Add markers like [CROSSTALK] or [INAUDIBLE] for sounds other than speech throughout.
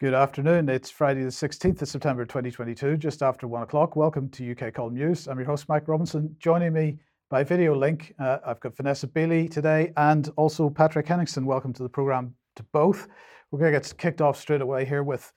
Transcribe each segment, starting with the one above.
Good afternoon. It's Friday, the 16th of September 2022, just after one o'clock. Welcome to UK Column News. I'm your host, Mike Robinson. Joining me by video link, uh, I've got Vanessa Beeley today and also Patrick Henningsen. Welcome to the programme to both. We're going to get kicked off straight away here with,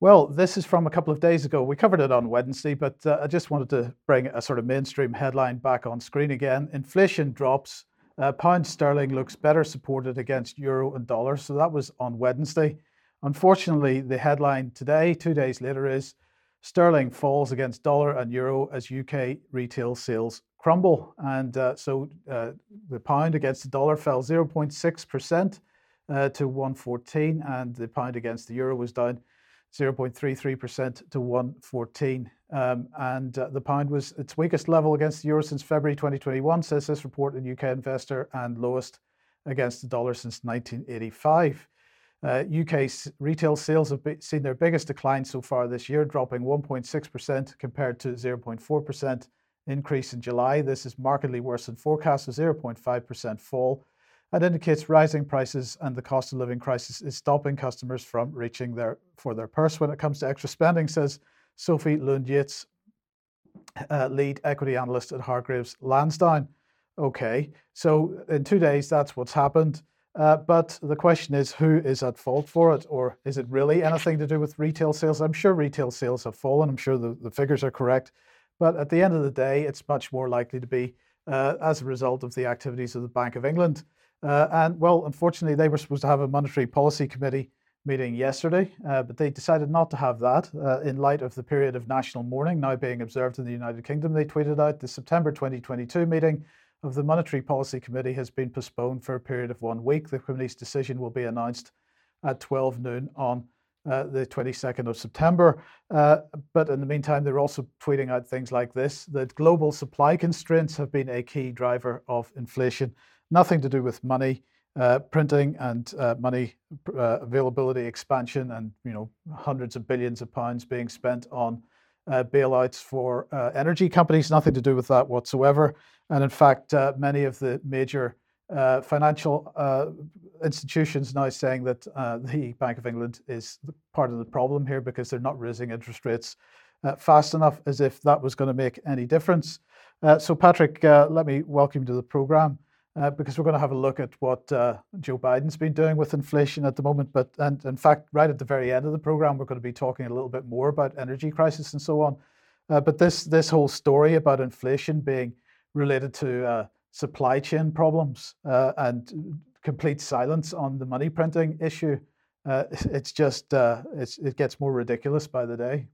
well, this is from a couple of days ago. We covered it on Wednesday, but uh, I just wanted to bring a sort of mainstream headline back on screen again. Inflation drops. Uh, pound sterling looks better supported against euro and dollar. So that was on Wednesday. Unfortunately, the headline today, two days later, is sterling falls against dollar and euro as UK retail sales crumble. And uh, so uh, the pound against the dollar fell 0.6% uh, to 114, and the pound against the euro was down 0.33% to 114. Um, and uh, the pound was its weakest level against the euro since February 2021, says this report in UK Investor, and lowest against the dollar since 1985. Uh, UK retail sales have seen their biggest decline so far this year, dropping 1.6% compared to 0.4% increase in July. This is markedly worse than forecast, a 0.5% fall, and indicates rising prices and the cost of living crisis is stopping customers from reaching their for their purse when it comes to extra spending, says Sophie Lund Yates, uh, lead equity analyst at Hargreaves Lansdown. Okay, so in two days, that's what's happened. Uh, but the question is, who is at fault for it? Or is it really anything to do with retail sales? I'm sure retail sales have fallen. I'm sure the, the figures are correct. But at the end of the day, it's much more likely to be uh, as a result of the activities of the Bank of England. Uh, and well, unfortunately, they were supposed to have a monetary policy committee meeting yesterday, uh, but they decided not to have that uh, in light of the period of national mourning now being observed in the United Kingdom. They tweeted out the September 2022 meeting of the Monetary Policy Committee has been postponed for a period of one week. The committee's decision will be announced at 12 noon on uh, the 22nd of September. Uh, but in the meantime, they're also tweeting out things like this that global supply constraints have been a key driver of inflation, nothing to do with money. Uh, printing and uh, money uh, availability expansion, and you know hundreds of billions of pounds being spent on uh, bailouts for uh, energy companies, nothing to do with that whatsoever. And in fact, uh, many of the major uh, financial uh, institutions now saying that uh, the Bank of England is part of the problem here because they're not raising interest rates fast enough, as if that was going to make any difference. so, Patrick, let me welcome you to the program uh, because we're going to have a look at what uh, Joe Biden's been doing with inflation at the moment. But and in fact, right at the very end of the program, we're going to be talking a little bit more about energy crisis and so on. Uh, but this this whole story about inflation being related to uh, supply chain problems uh, and complete silence on the money printing issue, uh, [LAUGHS] it's just it's, it gets more ridiculous by the day.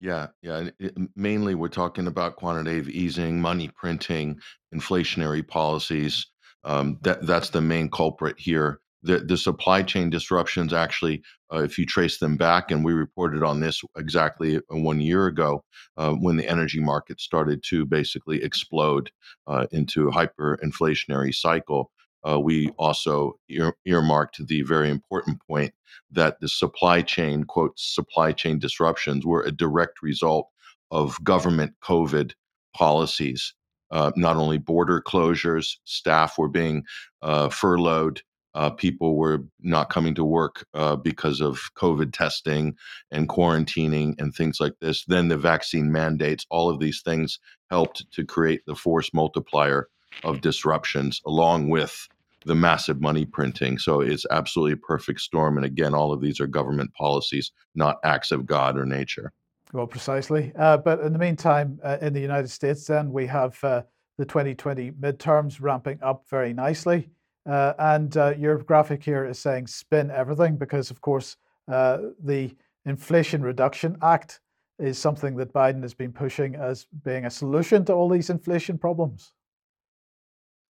Yeah, yeah. it- mainly, we're talking about quantitative easing, money printing, inflationary policies. Um, that that's the main culprit here. The the supply chain disruptions actually, uh, if you trace them back, and we reported on this exactly uh, one year ago, uh, when the energy market started to basically explode uh, into a hyperinflationary cycle uh, we also ear- earmarked the very important point that the supply chain, quote, supply chain disruptions were a direct result of government COVID policies. Uh, not only border closures, staff were being uh, furloughed, uh, people were not coming to work uh, because of COVID testing and quarantining and things like this. Then the vaccine mandates, all of these things helped to create the force multiplier of disruptions along with the massive money printing. So it's absolutely a perfect storm. And again, all of these are government policies, not acts of God or nature. Well, precisely. Uh, but in the meantime, uh, in the United States, then we have uh, the 2020 midterms ramping up very nicely. Uh, and uh, your graphic here is saying spin everything because, of course, uh, the Inflation Reduction Act is something that Biden has been pushing as being a solution to all these inflation problems.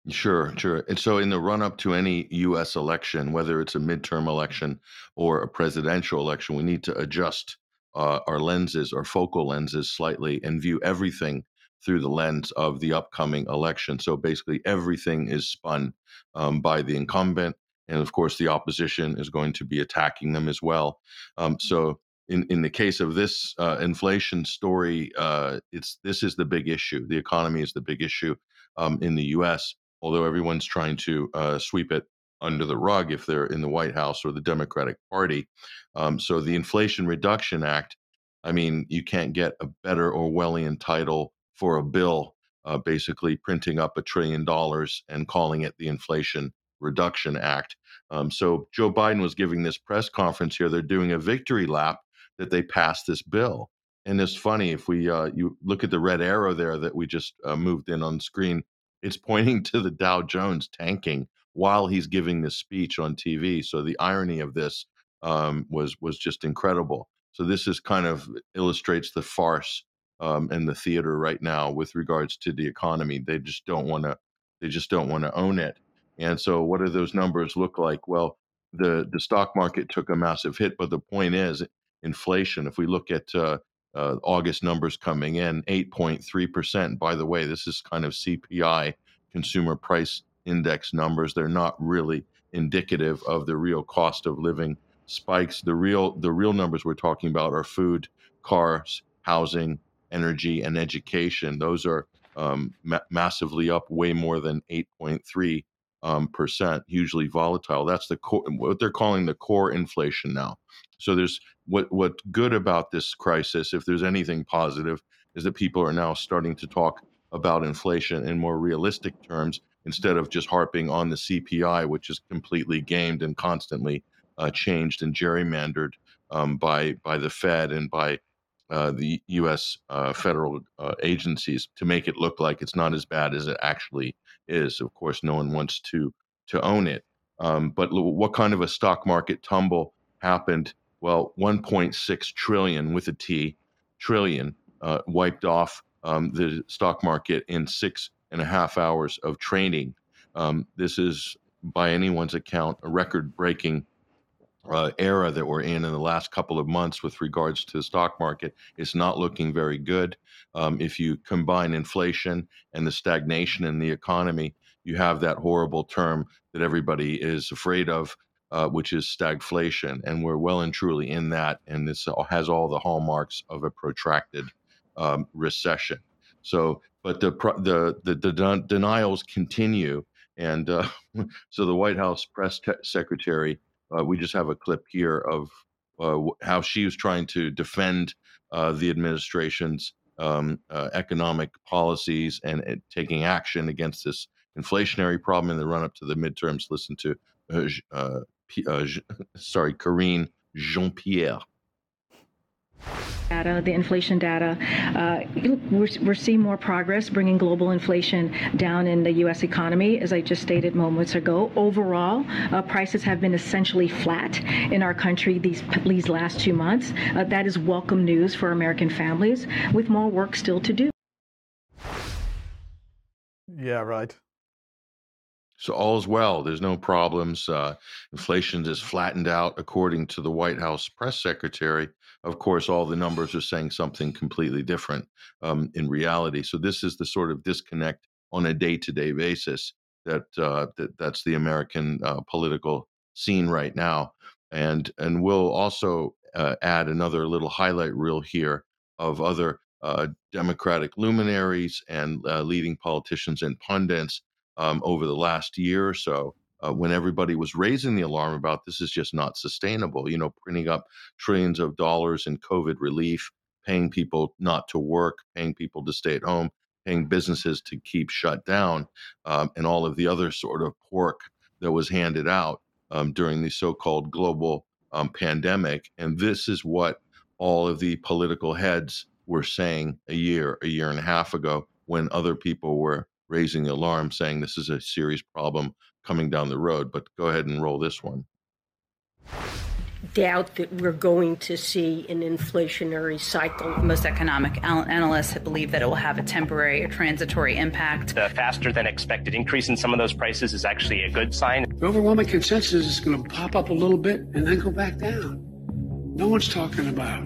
Sure, sure. And so, in the run up to any US election, whether it's a midterm election or a presidential election, we need to adjust uh, our lenses, our focal lenses slightly, and view everything through the lens of the upcoming election. So, basically, everything is spun um, by the incumbent. And of course, the opposition is going to be attacking them as well. Um, so, in, in the case of this uh, inflation story, uh, it's this is the big issue. The economy is the big issue um, in the U.S although everyone's trying to uh, sweep it under the rug if they're in the White House or the Democratic Party. Um, so the Inflation Reduction Act, I mean, you can't get a better Orwellian title for a bill, uh, basically printing up a trillion dollars and calling it the Inflation Reduction Act. Um, so Joe Biden was giving this press conference here. They're doing a victory lap that they passed this bill. And it's funny if we uh, you look at the red arrow there that we just uh, moved in on screen. It's pointing to the Dow Jones tanking while he's giving this speech on TV. So the irony of this um, was was just incredible. So this is kind of illustrates the farce um, and the theater right now with regards to the economy. They just don't want to. They just don't want to own it. And so, what do those numbers look like? Well, the the stock market took a massive hit, but the point is, inflation. If we look at uh, uh, August numbers coming in, 8.3 percent. By the way, this is kind of CPI, Consumer Price Index numbers. They're not really indicative of the real cost of living spikes. The real the real numbers we're talking about are food, cars, housing, energy, and education. Those are um, ma- massively up, way more than 8.3 um, percent. Hugely volatile. That's the core, what they're calling the core inflation now. So there's what what good about this crisis, if there's anything positive, is that people are now starting to talk about inflation in more realistic terms instead of just harping on the CPI, which is completely gamed and constantly uh, changed and gerrymandered um, by by the Fed and by uh, the U.S. Uh, federal uh, agencies to make it look like it's not as bad as it actually is. Of course, no one wants to to own it. Um, but what kind of a stock market tumble happened? Well, 1.6 trillion with a T trillion uh, wiped off um, the stock market in six and a half hours of training. Um, this is, by anyone's account, a record breaking uh, era that we're in in the last couple of months with regards to the stock market. It's not looking very good. Um, if you combine inflation and the stagnation in the economy, you have that horrible term that everybody is afraid of, uh, which is stagflation. And we're well and truly in that. And this has all the hallmarks of a protracted um, recession. So but the the the, the denials continue, and uh, [LAUGHS] so the White House press te- secretary, uh, we just have a clip here of uh, how she was trying to defend uh, the administration's um, uh, economic policies and, taking action against this inflationary problem in the run up to the midterms. Listen to, uh, P- [LAUGHS] sorry, Karine Jean Pierre data, the inflation data, uh, we're, we're, seeing more progress bringing global inflation down in the U.S. economy, as I just stated moments ago. Overall, uh, prices have been essentially flat in our country these, these last two months. Uh, that is welcome news for American families, with more work still to do. Yeah, right. So all's well. There's no problems. Uh, inflation is flattened out, according to the White House press secretary. Of course, all the numbers are saying something completely different um, in reality. So this is the sort of disconnect on a day-to-day basis that uh, that that's the American uh, political scene right now. And and we'll also uh, add another little highlight reel here of other uh, Democratic luminaries and uh, leading politicians and pundits um, over the last year or so uh, when everybody was raising the alarm about this is just not sustainable. You know, printing up trillions of dollars in COVID relief, paying people not to work, paying people to stay at home, paying businesses to keep shut down, um, and all of the other sort of pork that was handed out um, during the so called global um, pandemic. And this is what all of the political heads were saying a year, a year and a half ago when other people were raising the alarm saying this is a serious problem coming down the road. But go ahead and roll this one. Doubt that we're going to see an inflationary cycle. Most economic analysts believe that it will have a temporary or transitory impact. The faster than expected increase in some of those prices is actually a good sign. The overwhelming consensus is going to pop up a little bit and then go back down. No one's talking about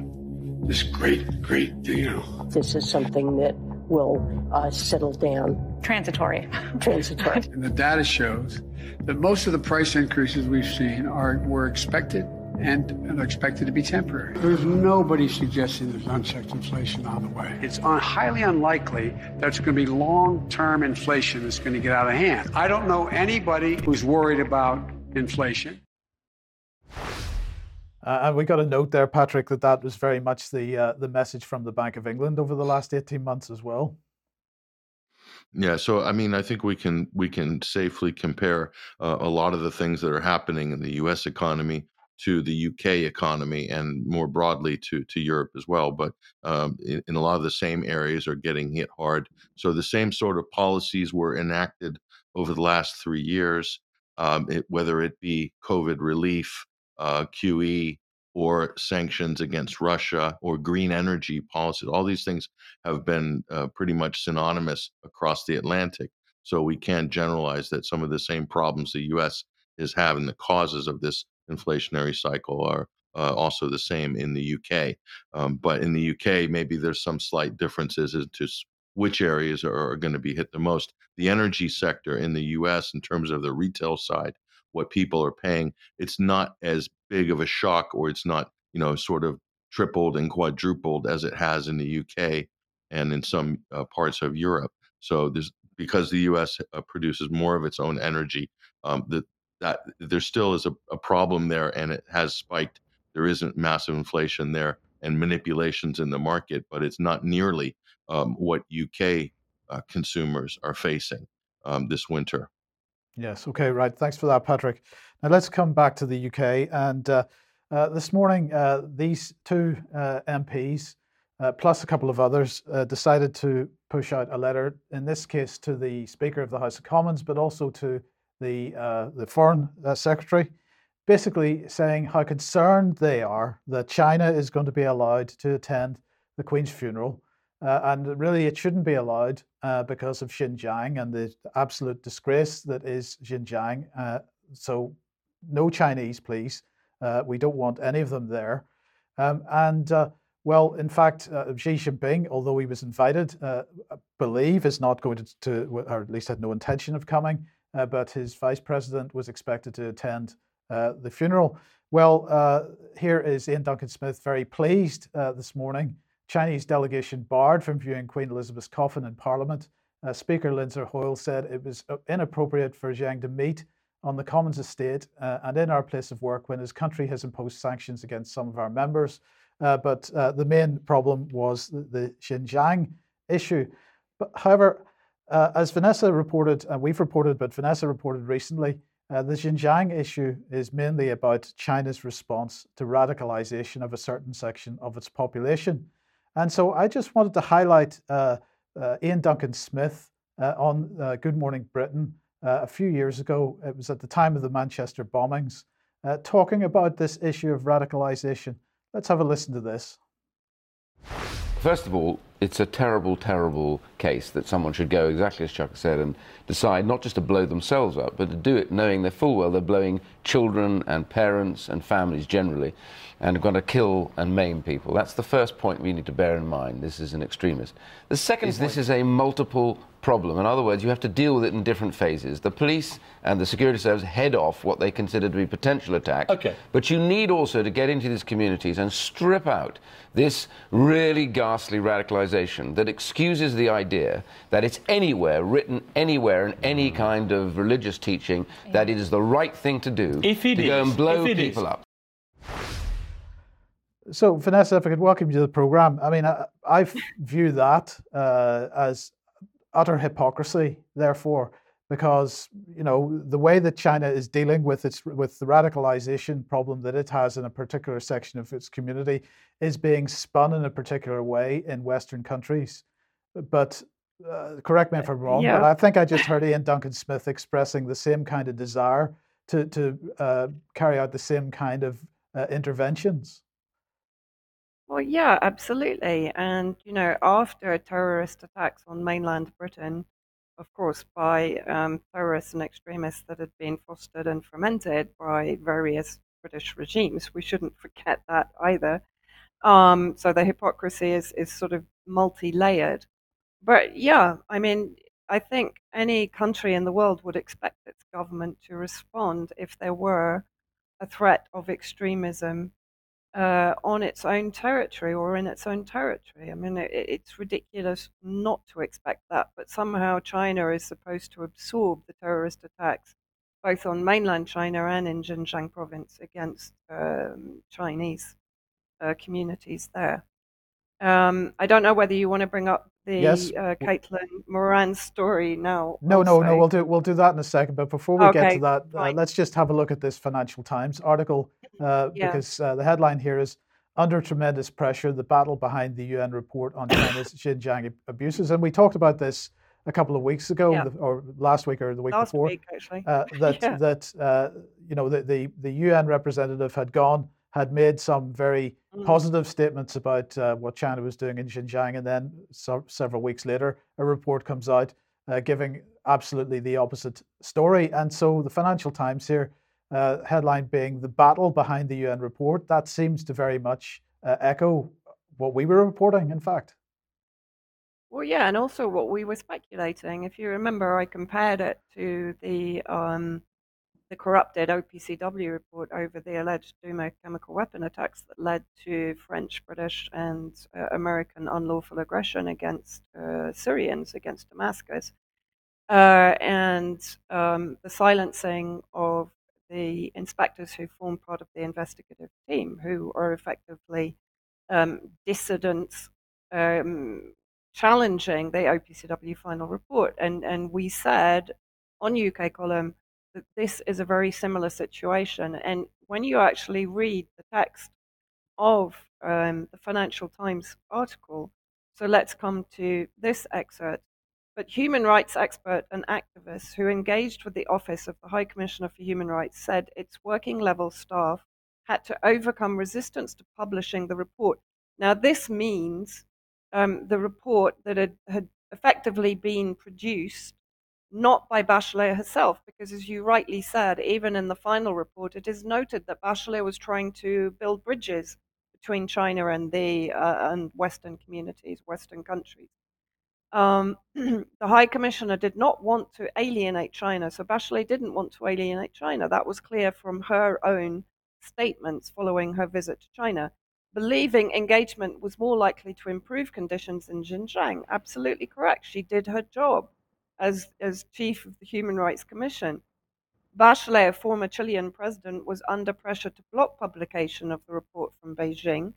this great, great, deal. This is something that will uh, settle down. Transitory. Transitory. and the data shows that most of the price increases we've seen are were expected and, and expected to be temporary. There's nobody suggesting there's unchecked inflation on the way. It's un- highly unlikely that it's going to be long-term inflation that's going to get out of hand. I don't know anybody who's worried about inflation. Uh, and we got a note there, Patrick, that that was very much the uh, the message from the Bank of England over the last eighteen months as well. Yeah, so I mean, I think we can we can safely compare uh, a lot of the things that are happening in the U.S. economy to the UK economy and more broadly to to Europe as well. But um, in, in, a lot of the same areas are getting hit hard. So the same sort of policies were enacted over the last three years, um, it, whether it be COVID relief, uh, QE, or sanctions against Russia or green energy policies. All these things have been uh, pretty much synonymous across the Atlantic. So we can't generalize that some of the same problems the U.S. is having, the causes of this inflationary cycle, are uh, also the same in the UK. Um, but in the UK, maybe there's some slight differences as to which areas are, are going to be hit the most. The energy sector in the US, in terms of the retail side, what people are paying, it's not as big of a shock or it's not, you know, sort of tripled and quadrupled as it has in the UK and in some uh, parts of Europe. So there's because the U.S. Uh, produces more of its own energy, um, that that there still is a, a problem there, and it has spiked. There isn't massive inflation there and manipulations in the market, but it's not nearly um, what UK uh, consumers are facing um, this winter. Yes. Okay. Right. Thanks for that, Patrick. Now let's come back to the UK. And uh, uh, this morning, uh, these two uh, MPs, uh, plus a couple of others, uh, decided to push out a letter. In this case, to the Speaker of the House of Commons, but also to the the Foreign Secretary, basically saying how concerned they are that China is going to be allowed to attend the Queen's funeral uh, and really, it shouldn't be allowed uh, because of Xinjiang and the absolute disgrace that is Xinjiang. Uh, so, no Chinese, please. Uh, we don't want any of them there. Um, and uh, well, in fact, uh, Xi Jinping, although he was invited, believe is not going to, to, or at least had no intention of coming. but his vice president was expected to attend the funeral. Well, here is Ian Duncan Smith, very pleased this morning Chinese delegation barred from viewing Queen Elizabeth's coffin in Parliament. Uh, Speaker Lindsay Hoyle said it was uh, inappropriate for Zhang to meet on the Commons estate uh, and in our place of work when his country has imposed sanctions against some of our members. Uh, but uh, the main problem was the, the Xinjiang issue. But however, uh, as Vanessa reported, and we've reported, but Vanessa reported recently, the Xinjiang issue is mainly about China's response to radicalization of a certain section of its population. And so I just wanted to highlight uh, uh, Ian Duncan Smith uh, on uh, Good Morning Britain uh, a few years ago. It was at the time of the Manchester bombings, talking about this issue of radicalization. Let's have a listen to this. First of all, it's a terrible, terrible case that someone should go, exactly as Chuck said, and decide not just to blow themselves up, but to do it knowing they're full well they're blowing children and parents and families generally and are going to kill and maim people. That's the first point we need to bear in mind. This is an extremist. The second is this is a multiple problem. In other words, you have to deal with it in different phases. The police and the security service head off what they consider to be potential attacks. Okay. But you need also to get into these communities and strip out this really ghastly radicalization that excuses the idea that it's anywhere, written anywhere in any kind of religious teaching, that it is the right thing to do if to is, go and blow is. people up. So, Vanessa, if I could welcome you to the program. I mean, I, I view that uh, as utter hypocrisy, therefore, because you know the way that China is dealing with its with the radicalization problem that it has in a particular section of its community is being spun in a particular way in Western countries. But uh, correct me if I'm wrong, yeah. but I think I just heard Ian Duncan Smith expressing the same kind of desire to to uh, carry out the same kind of uh, interventions. Well, yeah, absolutely. And, you know, after terrorist attacks on mainland Britain, of course, by um, terrorists and extremists that had been fostered and fomented by various British regimes, we shouldn't forget that either. Um, so the hypocrisy is, is sort of multi layered. But yeah, I mean, I think any country in the world would expect its government to respond if there were a threat of extremism uh, on its own territory or in its own territory. I mean, it, it's ridiculous not to expect that, but somehow China is supposed to absorb the terrorist attacks both on mainland China and in Xinjiang province against um, Chinese uh, communities there. Um, I don't know whether you want to bring up the Yes. uh, Caitlin Moran story now. No, no, no. We'll do we'll do that in a second. But before we get to that, uh, let's just have a look at this Financial Times article uh, Yeah. because uh, the headline here is "Under tremendous pressure: The battle behind the UN report on China's [COUGHS] Xinjiang abuses." And we talked about this a couple of weeks ago, Yeah. the- or last week or the week last before. week actually. uh, [LAUGHS] that Yeah. that uh, you know the, the the UN representative had gone had made some very Mm. positive statements about uh, what China was doing in Xinjiang, and then so, several weeks later, a report comes out uh, giving absolutely the opposite story. And so the Financial Times here uh, headline being the battle behind the UN report that seems to very much uh, echo what we were reporting. In fact, Well, yeah, and also what we were speculating. If you remember, I compared it to the um, the corrupted OPCW report over the alleged Duma chemical weapon attacks that led to French, British, and uh, American unlawful aggression against uh, Syrians against Damascus, uh, and um, the silencing of the inspectors who form part of the investigative team, who are effectively um, dissidents. Um, challenging the OPCW final report. And, and we said on UK column that this is a very similar situation. And when you actually read the text of um, the Financial Times article, so let's come to this excerpt. But human rights expert and activists who engaged with the Office of the High Commissioner for Human Rights said its working level staff had to overcome resistance to publishing the report. Now, this means um, the report that had, had effectively been produced not by Bachelet herself, because as you rightly said, even in the final report, it is noted that Bachelet was trying to build bridges between China and the uh, and Western communities, Western countries. Um, [CLEARS THROAT] the High Commissioner did not want to alienate China, so Bachelet didn't want to alienate China. That was clear from her own statements following her visit to China believing engagement was more likely to improve conditions in Xinjiang. Absolutely correct. She did her job as, as chief of the Human Rights Commission. Bachelet, a former Chilean president, was under pressure to block publication of the report from Beijing,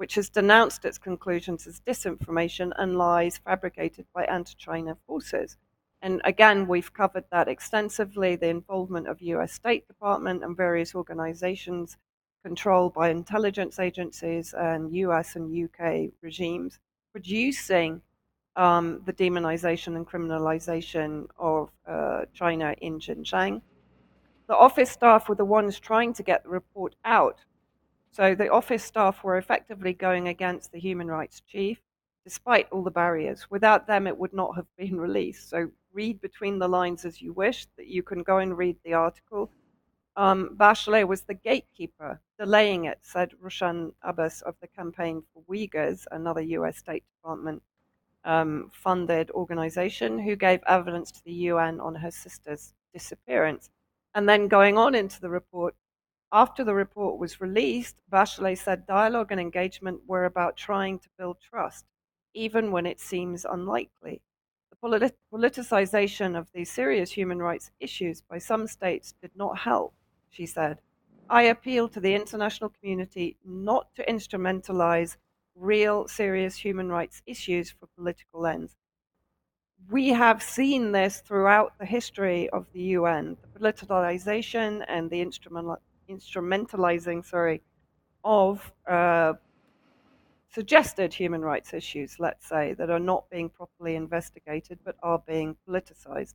which has denounced its conclusions as disinformation and lies fabricated by anti China forces. And again, we've covered that extensively the involvement of US State Department and various organizations controlled by intelligence agencies and US and UK regimes, producing um, the demonization and criminalization of uh, China in Xinjiang. The office staff were the ones trying to get the report out. So the office staff were effectively going against the human rights chief, despite all the barriers. Without them, it would not have [LAUGHS] been released. So read between the lines as you wish, that you can go and read the article um, Bachelet was the gatekeeper, delaying it, said Rushan Abbas of the Campaign for Uyghurs, another US State Department um, funded organization who gave evidence to the UN on her sister's disappearance. And then going on into the report, after the report was released, Bachelet said dialogue and engagement were about trying to build trust, even when it seems unlikely. The polit- politicization of these serious human rights issues by some states did not help she said. I appeal to the international community not to instrumentalize real serious human rights issues for political ends. We have seen this throughout the history of the UN, the politicization and the instrumental, instrumentalizing, sorry, of uh, suggested human rights issues, let's say, that are not being properly investigated but are being politicized.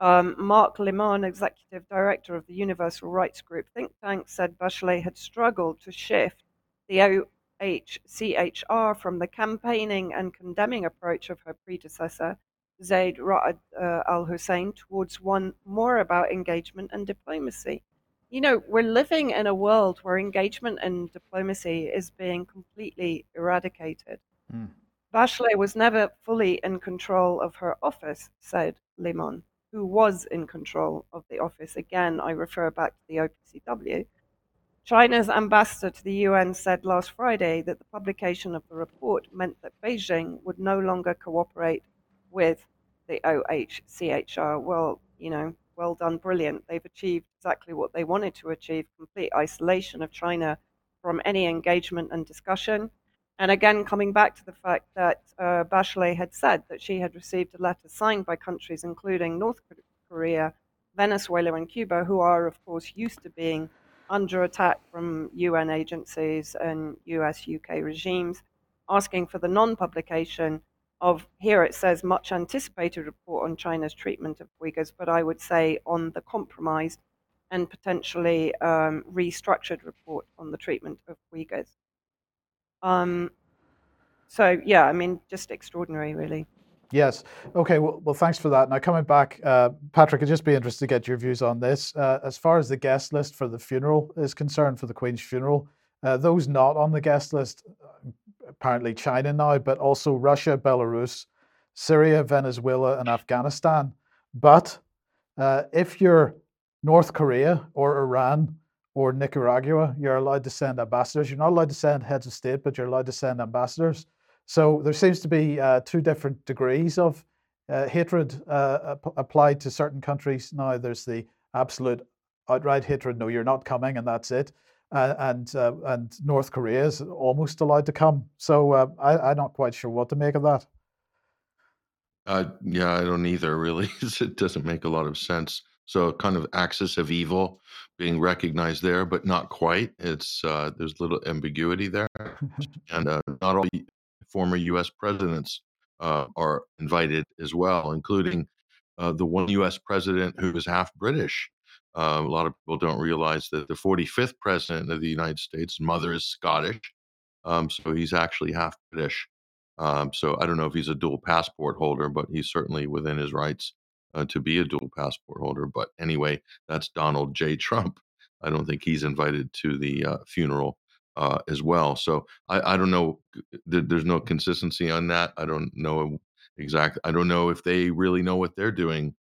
Um, Marc Limon, executive director of the Universal Rights Group think tank, said Bachelet had struggled to shift the OHCHR from the campaigning and condemning approach of her predecessor, Zaid Ra'ad uh, al Hussein, towards one more about engagement and diplomacy. You know, we're living in a world where engagement and diplomacy is being completely eradicated. Mm. Bachelet was never fully in control of her office, said Limon who was in control of the office. Again, I refer back to the OPCW. China's ambassador to the UN said last Friday that the publication of the report meant that Beijing would no longer cooperate with the OHCHR. Well, you know, well done, brilliant. They've achieved exactly what they wanted to achieve complete isolation of China from any engagement and discussion. And again, coming back to the fact that uh, Bachelet had said that she had received a letter signed by countries including North Korea, Venezuela, and Cuba, who are, of course, used to being under attack from UN agencies and US UK regimes, asking for the non publication of, here it says, much anticipated report on China's treatment of Uyghurs, but I would say on the compromised and potentially um, restructured report on the treatment of Uyghurs. Um, so, yeah, I mean, just extraordinary, really. Yes. Okay. Well, well, thanks for that. Now, coming back, uh, Patrick, I'd just be interested to get your views on this. Uh, as far as the guest list for the funeral is concerned, for the Queen's funeral, uh, those not on the guest list, apparently China now, but also Russia, Belarus, Syria, Venezuela, and Afghanistan. But uh, if you're North Korea or Iran or Nicaragua, you're allowed to send ambassadors. You're not allowed to send heads of state, but you're allowed to send ambassadors. So there seems to be uh, two different degrees of uh, hatred uh, applied to certain countries. Now there's the absolute outright hatred, no, you're not coming, and that's it. And uh, and North Korea is almost allowed to come. So uh, I, am not quite sure what to make of that. Uh, yeah, I don't either. Really, [LAUGHS] it doesn't make a lot of sense. So kind of axis of evil being recognized there, but not quite. It's there's little ambiguity there, [LAUGHS] and not all former U.S. presidents uh, are invited as well, including uh, the one U.S. president who is half British. Uh, a lot of people don't realize that the 45th president of the United States' mother is Scottish, um, so he's actually half British. Um, so I don't know if he's a dual passport holder, but he's certainly within his rights uh, to be a dual passport holder. But anyway, that's Donald J. Trump. I don't think he's invited to the uh, funeral uh, as well. So I, I don't know. There's no consistency on that. I don't know exactly. I don't know if they really know what they're doing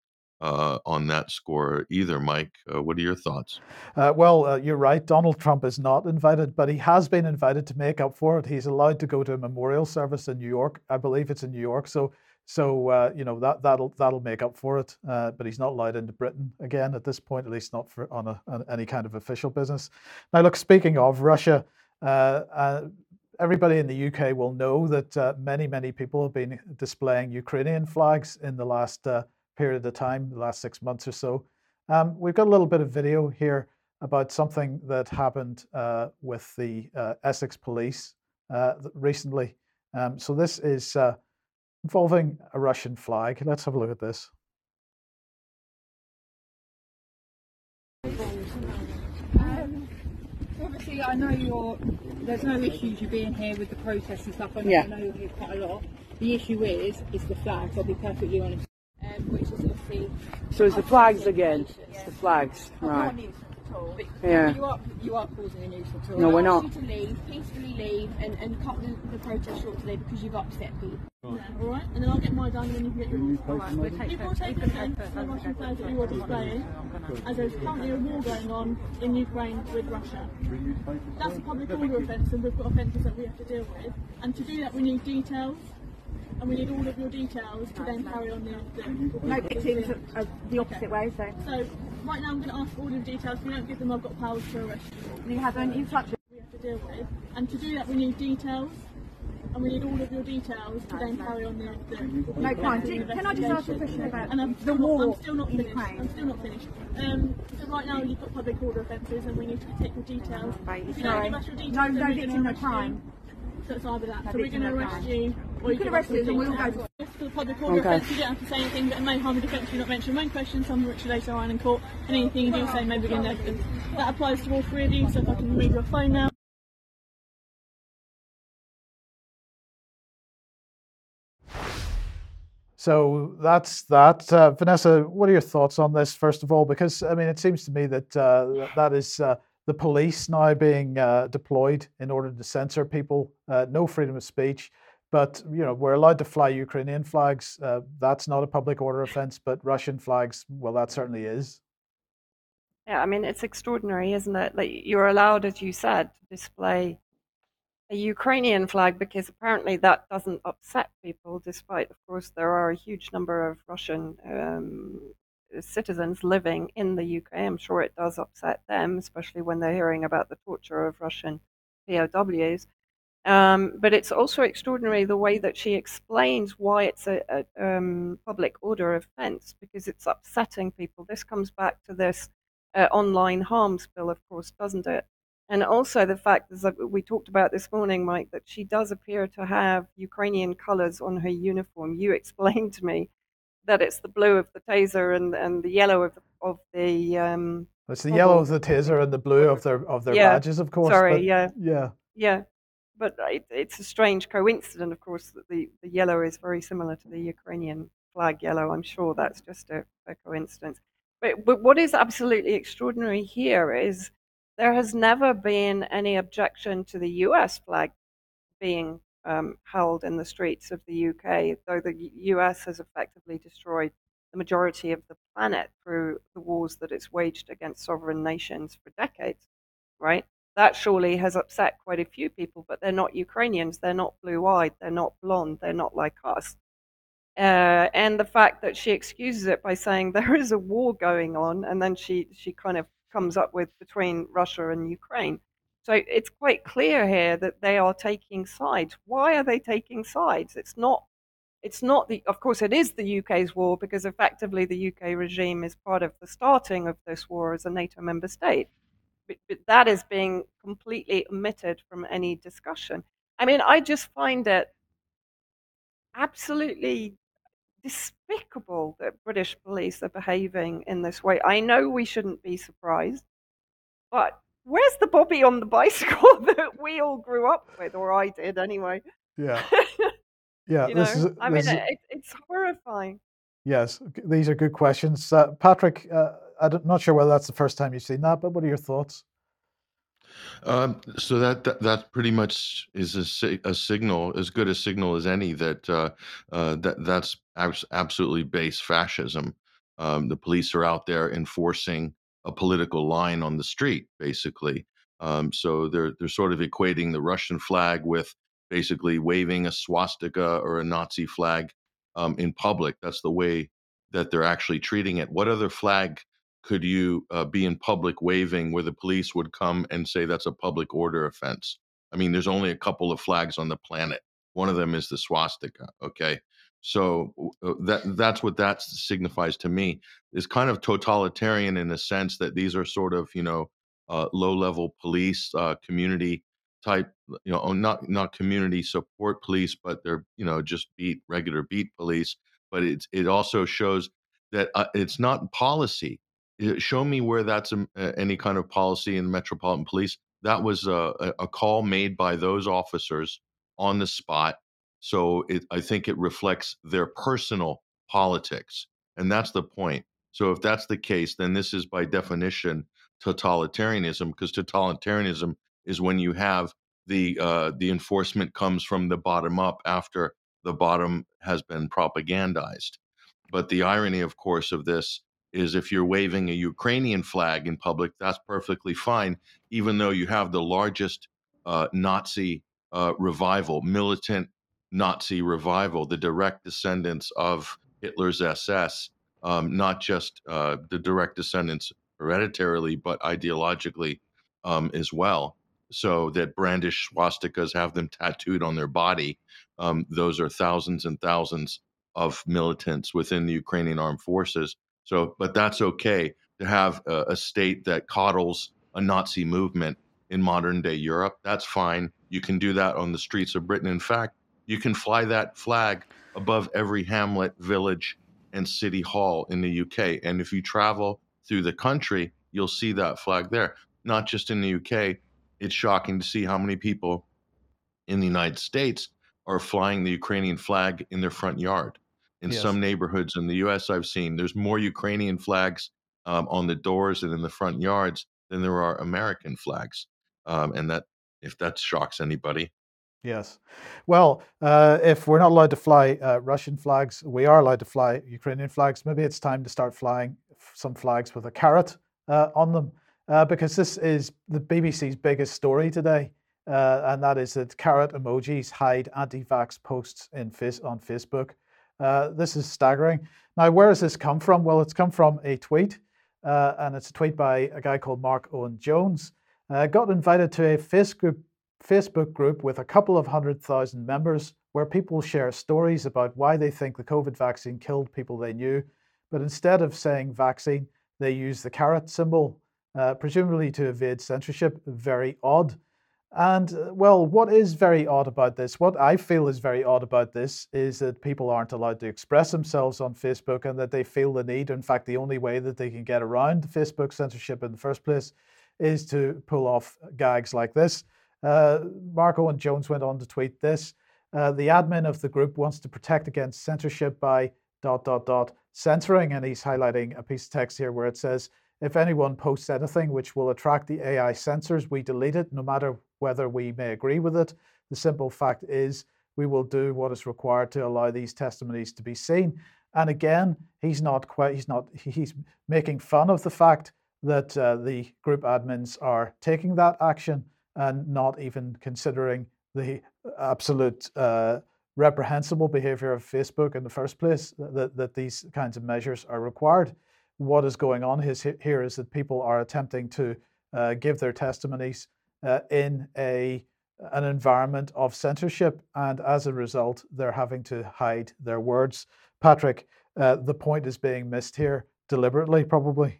uh, on that score either. Mike, uh, what are your thoughts? Uh, well, uh, you're right. Donald Trump is not invited, but he has been invited to make up for it. He's allowed to go to a memorial service in New York. I believe it's in New York. So. So uh, you know that that'll that'll make up for it, uh, but he's not allowed into Britain again at this point, at least not for on, a, on any kind of official business. Now, look, speaking of Russia, everybody in the UK will know that many, many people have been displaying Ukrainian flags in the last period of time, the last six months or so. Um, we've got a little bit of video here about something that happened uh, with the uh, Essex police uh, recently. Um, so this is involving a Russian flag. Let's have a look at this. obviously, I know you're. There's no issues you being here with the protests and stuff. I know, yeah. I know you're here quite a lot. The issue is, is the flags. I'll be perfectly honest. Um, which is obviously. So it's the flags again. Yeah. It's the flags, right? Yeah. You are, you are causing a nuisance. No, we're not. You to leave, peacefully leave, and, and cut the, the protest short today because you've upset people. Right. Yeah, all right, and then I'll get my done, and then you can get yours. All right, we'll take you will take the Russian flags that you are displaying, as there's currently a war going on in Ukraine with Russia. That's a public order offence, and we've got offences that we have to deal with. And to do that, we need details and we need all of your details to then carry on the. the no, it seems uh, the opposite way. So. So right now I'm going to ask for all of the details. If you don't give them, I've got powers to arrest you. You haven't. You've touched. We have to deal with, and to do that we need details. And we need all of your details to then carry on the. the no, fine. Can I just ask a question about and I'm the war? I'm still not finished. Ukraine. I'm still not finished. Um, so right now you've got public order offences, and we need to take your details. Right, if you don't give us your details, no, no, victim no time. So it's either that. So we're going to arrest you, or you can arrest us and we'll go to. For the public order okay. offence, you don't have to say anything, but it may harm the defence you not mention main question, some of which later on in court, and anything you do say may begin evidence. That applies to all three of you, so if I can remove your phone now. So that's that. Uh, Vanessa, what are your thoughts on this, first of all? Because, I mean, it seems to me that uh, that is uh, the police now being uh, deployed in order to censor people, uh, no freedom of speech. But you know we're allowed to fly Ukrainian flags. Uh, that's not a public order offence. But Russian flags, well, that certainly is. Yeah, I mean it's extraordinary, isn't it? Like you're allowed, as you said, to display a Ukrainian flag because apparently that doesn't upset people, despite, of course, there are a huge number of Russian um, citizens living in the UK. I'm sure it does upset them, especially when they're hearing about the torture of Russian POWs. Um, but it's also extraordinary the way that she explains why it's a, a um, public order offence because it's upsetting people. This comes back to this uh, online harms bill, of course, doesn't it? And also the fact, as we talked about this morning, Mike, that she does appear to have Ukrainian colours on her uniform. You [LAUGHS] explained to me that it's the blue of the taser and, and the yellow of the, of the um, it's the yellow of the taser and the blue of their of their yeah, badges, of course. Sorry, but, yeah, yeah, yeah but it, it's a strange coincidence, of course, that the, the yellow is very similar to the Ukrainian flag yellow. I'm sure that's just a, a coincidence. But, but what is absolutely extraordinary here is there has never been any objection to the US flag being um, held in the streets of the UK, though the US has effectively destroyed the majority of the planet through the wars that it's waged against sovereign nations for decades, right? that surely has upset quite a few people, but they're not Ukrainians, they're not blue eyed, they're not blonde, they're not like us. Uh, and the fact that she excuses it by saying [LAUGHS] there is a war going on, and then she, she kind of comes up with between Russia and Ukraine. So it's quite clear here that they are taking sides. Why are they taking sides? It's not it's not the of course it is the UK's war because effectively the UK regime is part of the starting of this war as a NATO member state but, but that is being completely omitted from any discussion. I mean, I just find it absolutely despicable that British police are behaving in this way. I know we shouldn't be surprised, but where's the Bobby on the bicycle [LAUGHS] that we all grew up with, or I did anyway? Yeah. [LAUGHS] Yeah, you know, is, I mean, it, it's horrifying. Yes, these are good questions. Uh, Patrick, uh, I'm not sure whether that's the first time you've seen that, but what are your thoughts? Um, so that, that that pretty much is a, a signal, as good a signal as any, that uh, uh, that that's abs- absolutely base fascism. Um, the police are out there enforcing a political line on the street, basically. Um, so they're they're sort of equating the Russian flag with basically waving a swastika or a Nazi flag um, in public. That's the way that they're actually treating it. What other flag could you uh, be in public waving where the police would come and say that's a public order offense? I mean, there's only a couple of flags on the planet. One of them is the swastika. Okay, so uh, that that's what that signifies to me is kind of totalitarian in the sense that these are sort of you know uh, low level police, uh, community type, you know, oh, not not community support police, but they're you know just beat regular beat police. But it it also shows that uh, it's not policy show me where that's a, any kind of policy in Metropolitan Police. That was a, a call made by those officers on the spot. So it, I think it reflects their personal politics. And that's the point. So if that's the case, then this is by definition totalitarianism, because totalitarianism is when you have the uh, the enforcement comes from the bottom up after the bottom has been propagandized. But the irony, of course, of this is if you're waving a Ukrainian flag in public, that's perfectly fine, even though you have the largest uh, Nazi uh, revival, militant Nazi revival, the direct descendants of Hitler's SS, um, not just uh, the direct descendants hereditarily, but ideologically um, as well. So that brandish swastikas have them tattooed on their body. Um, those are thousands and thousands of militants within the Ukrainian armed forces so, but that's okay to have a, a state that coddles a Nazi movement in modern day Europe. That's fine. You can do that on the streets of Britain. In fact, you can fly that flag above every hamlet, village, and city hall in the UK. And if you travel through the country, you'll see that flag there. Not just in the UK. It's shocking to see how many people in the United States are flying the Ukrainian flag in their front yard in yes. some neighborhoods in the U.S. I've seen there's more Ukrainian flags um, on the doors and in the front yards than there are American flags, um, and that if that shocks anybody. Yes. Well, uh, if we're not allowed to fly uh, Russian flags, we are allowed to fly Ukrainian flags. Maybe it's time to start flying some flags with a carrot uh, on them, uh, because this is the BBC's biggest story today, uh, and that is that carrot emojis hide anti-vax posts in on Facebook. Uh, this is staggering. Now, where has this come from? Well, it's come from a tweet, and it's a tweet by a guy called Marc Owen Jones. Got invited to a Facebook Facebook group with a couple of hundred thousand members where people share stories about why they think the COVID vaccine killed people they knew. But instead of saying vaccine, they use the carrot symbol, uh, presumably to evade censorship. Very odd. And uh, well, what is very odd about this, what I feel is very odd about this, is that people aren't allowed to express themselves on Facebook and that they feel the need. In fact, the only way that they can get around Facebook censorship in the first place is to pull off gags like this. Uh, Marc Owen Jones went on to tweet this. Uh, the admin of the group wants to protect against censorship by dot dot dot censoring, and he's highlighting a piece of text here where it says, "If anyone posts anything which will attract the AI censors, we delete it, no matter whether we may agree with it. The simple fact is, we will do what is required to allow these testimonies to be seen." And again, he's not quite. He's not. He's making fun of the fact that uh, the group admins are taking that action and not even considering the absolute uh, reprehensible behavior of Facebook in the first place, that, that these kinds of measures are required. What is going on here is that people are attempting to uh, give their testimonies uh, in a an environment of censorship, and as a result, they're having to hide their words. Patrick, uh, the point is being missed here deliberately, probably.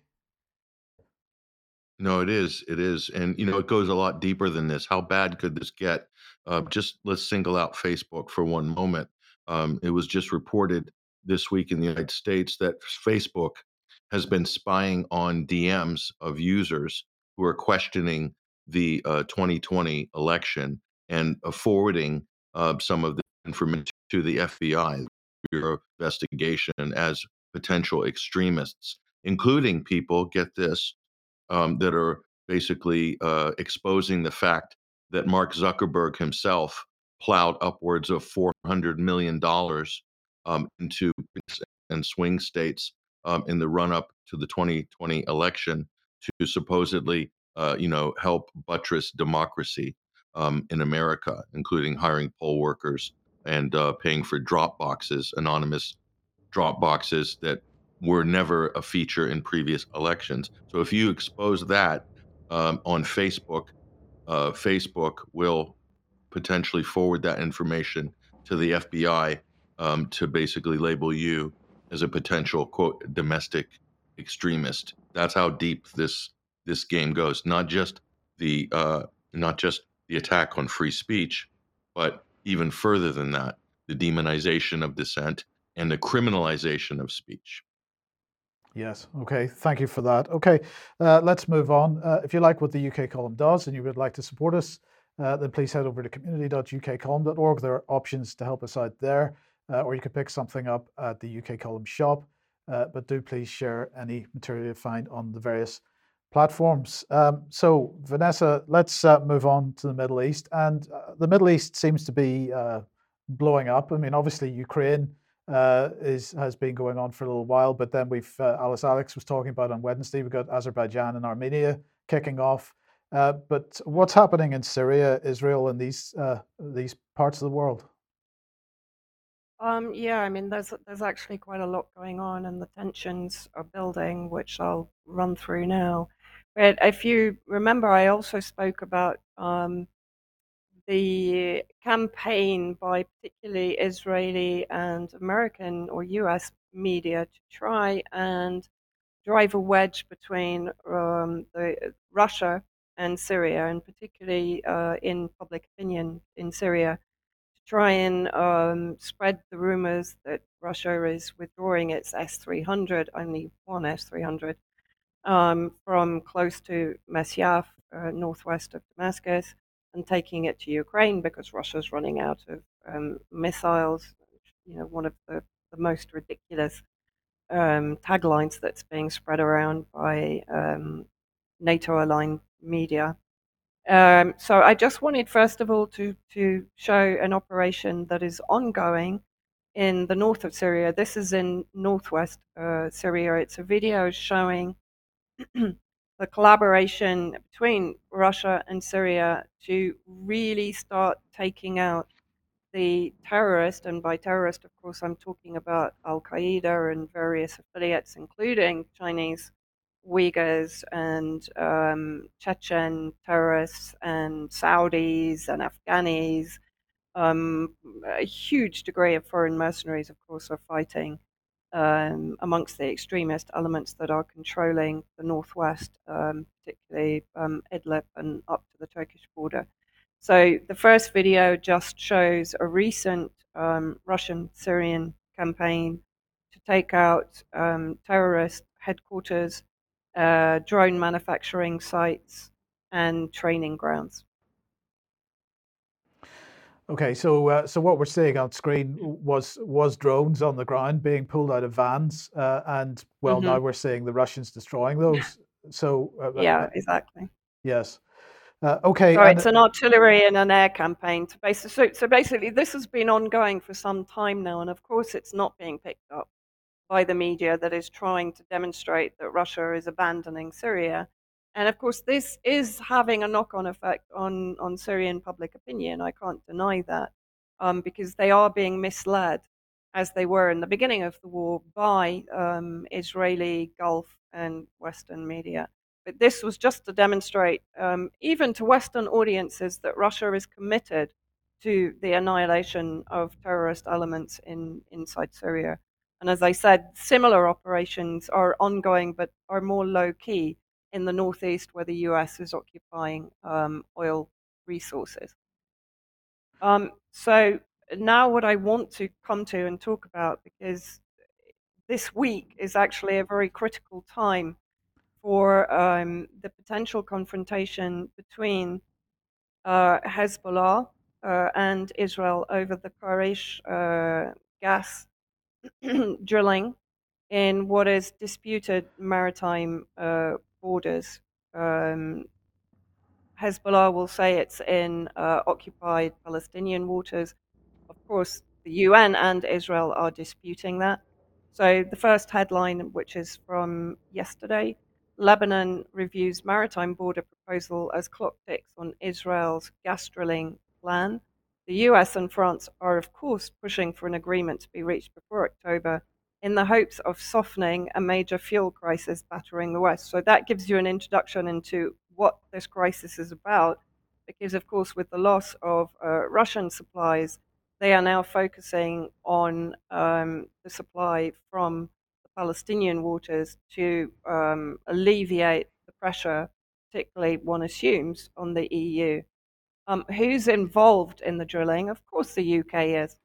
No, it is. It is. And, you know, it goes a lot deeper than this. How bad could this get? Uh, just let's single out Facebook for one moment. Um, it was just reported this week in the United States that Facebook has been spying on DMs of users who are questioning the uh, 2020 election and uh, forwarding uh, some of the information to the FBI, Bureau investigation, as potential extremists, including people, get this, um, that are basically uh, exposing the fact that Mark Zuckerberg himself plowed upwards of $400 million um, into and swing states um, in the run up to the 2020 election to supposedly, uh, you know, help buttress democracy um, in America, including hiring poll workers and uh, paying for drop boxes, anonymous drop boxes that were never a feature in previous elections. So if you expose that um, on Facebook, uh, Facebook will potentially forward that information to the FBI um, to basically label you as a potential quote domestic extremist. That's how deep this this game goes. Not just the uh, not just the attack on free speech, but even further than that, the demonization of dissent and the criminalization of speech. Yes. Okay. Thank you for that. Okay. Uh, let's move on. Uh, if you like what the UK column does and you would like to support us, uh, then please head over to community.ukcolumn.org. There are options to help us out there, uh, or you could pick something up at the UK column shop. Uh, but do please share any material you find on the various platforms. Um, so, Vanessa, let's uh, move on to the Middle East. And the Middle East seems to be blowing up. I mean, obviously, Ukraine uh, is has been going on for a little while. But then we've uh, Alice Alex was talking about on Wednesday. We've got Azerbaijan and Armenia kicking off. Uh, but what's happening in Syria, Israel, and these uh, these parts of the world? Um, yeah, I mean, there's there's actually quite a lot going on, and the tensions are building, which I'll run through now. But if you remember, I also spoke about um, the campaign by particularly Israeli and American or US media to try and drive a wedge between um, the, Russia and Syria, and particularly uh, in public opinion in Syria, to try and um, spread the rumors that Russia is withdrawing its S 300, only one S 300, um, from close to Masyaf, uh, northwest of Damascus and taking it to Ukraine because Russia's running out of um, missiles. You know, one of the, the most ridiculous um, taglines that's being spread around by um, NATO aligned media. Um, so I just wanted, first of all, to, to show an operation that is ongoing in the north of Syria. This is in northwest uh, Syria. It's a video showing [CLEARS THROAT] the collaboration between Russia and Syria to really start taking out the terrorist, and by terrorist, of course, I'm talking about Al Qaeda and various affiliates, including Chinese Uyghurs and um, Chechen terrorists and Saudis and Afghanis. Um, a huge degree of foreign mercenaries, of course, are fighting um, amongst the extremist elements that are controlling the northwest, um, particularly um, Idlib and up to the Turkish border. So the first video just shows a recent um, Russian Syrian campaign to take out um, terrorist headquarters uh, drone manufacturing sites, and training grounds. Okay, so uh, so what we're seeing on screen was was drones on the ground being pulled out of vans, uh, and well, mm-hmm. now we're seeing the Russians destroying those. [LAUGHS] So uh, uh, yeah, exactly. Yes. Uh, okay. So and, it's an artillery and an air campaign. To basically, so, so basically, this has been ongoing for some time now, and of course, it's not being picked up by the media that is trying to demonstrate that Russia is abandoning Syria. And of course, this is having a knock on effect on, on Syrian public opinion. I can't deny that um, because they are being misled, as they were in the beginning of the war, by um, Israeli, Gulf, and Western media. But this was just to demonstrate, um, even to Western audiences, that Russia is committed to the annihilation of terrorist elements in, inside Syria. And as I said, similar operations are ongoing but are more low key in the northeast where the US is occupying um, oil resources. Um, so now, what I want to come to and talk about, because this week is actually a very critical time for um, the potential confrontation between uh, Hezbollah uh, and Israel over the Karish uh, gas [CLEARS THROAT] drilling in what is disputed maritime uh, borders. Um, Hezbollah will say it's in uh, occupied Palestinian waters. Of course, the UN and Israel are disputing that. So, the first headline, which is from yesterday Lebanon reviews maritime border proposal as clock ticks on Israel's gas drilling plan. The US and France are, of course, pushing for an agreement to be reached before October in the hopes of softening a major fuel crisis battering the West. So that gives you an introduction into what this crisis is about, because, of course, with the loss of uh, Russian supplies, they are now focusing on um, the supply from the Palestinian waters to um, alleviate the pressure, particularly one assumes, on the EU. Um, who's involved in the drilling? Of course, the UK is.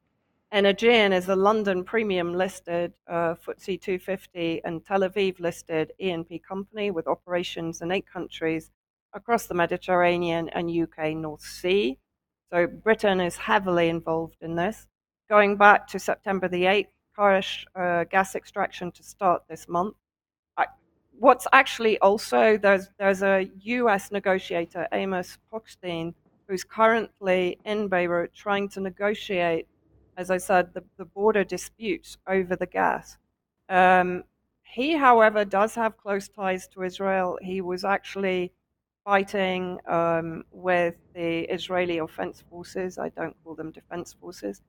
Energean is a London premium listed uh, FTSE 250 and Tel Aviv listed E&P company with operations in eight countries across the Mediterranean and UK North Sea. So Britain is heavily involved in this. Going back to September the 8th, Karish uh, gas extraction to start this month. What's actually also, there's, there's a US negotiator, Amos Hochstein, who's currently in Beirut trying to negotiate, as I said, the, the border dispute over the gas. Um, he, however, does have close ties to Israel. He was actually fighting um, with the Israeli offense forces. I don't call them defense forces.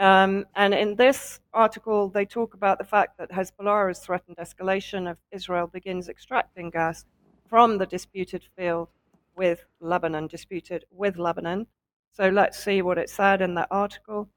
Um, and in this article, they talk about the fact that Hezbollah has threatened escalation if Israel begins extracting gas from the disputed field with Lebanon, disputed with Lebanon. So let's see what it said in that article.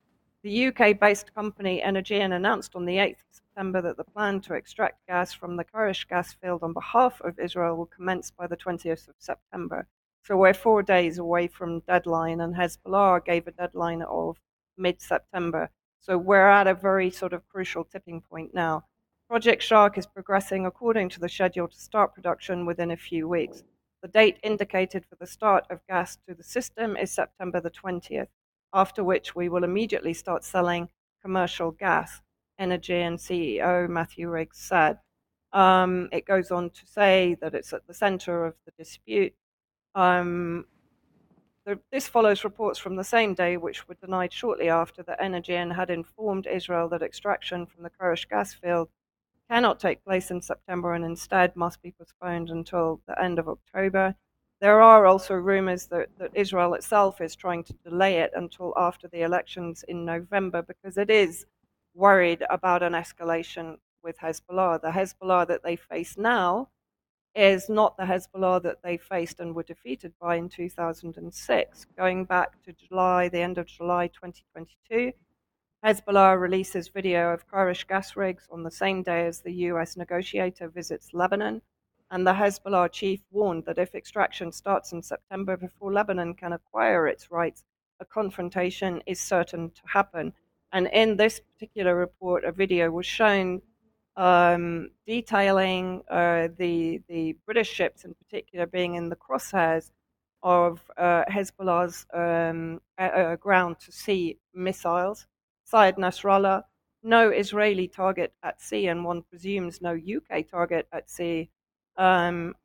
The UK based company Energean announced on the 8th of September that the plan to extract gas from the Karish gas field on behalf of Israel will commence by the 20th of September. So we're four days away from deadline, and Hezbollah gave a deadline of mid September. So we're at a very sort of crucial tipping point now. Project Shark is progressing according to the schedule to start production within a few weeks. The date indicated for the start of gas to the system is September the 20th, after which we will immediately start selling commercial gas, Energean CEO Mathios Rigas said. Um, it goes on to say that it's at the center of the dispute. Um, the, this follows reports from the same day, which were denied shortly after that Energean had informed Israel that extraction from the Karish gas field cannot take place in September and instead must be postponed until the end of October. There are also rumors that, that Israel itself is trying to delay it until after the elections in November because it is worried about an escalation with Hezbollah. The Hezbollah that they face now is not the Hezbollah that they faced and were defeated by in 2006. Going back to July, the end of July 2022, Hezbollah releases video of Karish gas rigs on the same day as the US negotiator visits Lebanon. And the Hezbollah chief warned that if extraction starts in September before Lebanon can acquire its rights, a confrontation is certain to happen. And in this particular report, a video was shown um, detailing uh, the the British ships in particular being in the crosshairs of uh, Hezbollah's um, uh, ground to sea missiles. Syed Nasrallah, no Israeli target at sea, and one presumes no UK target at sea. Um,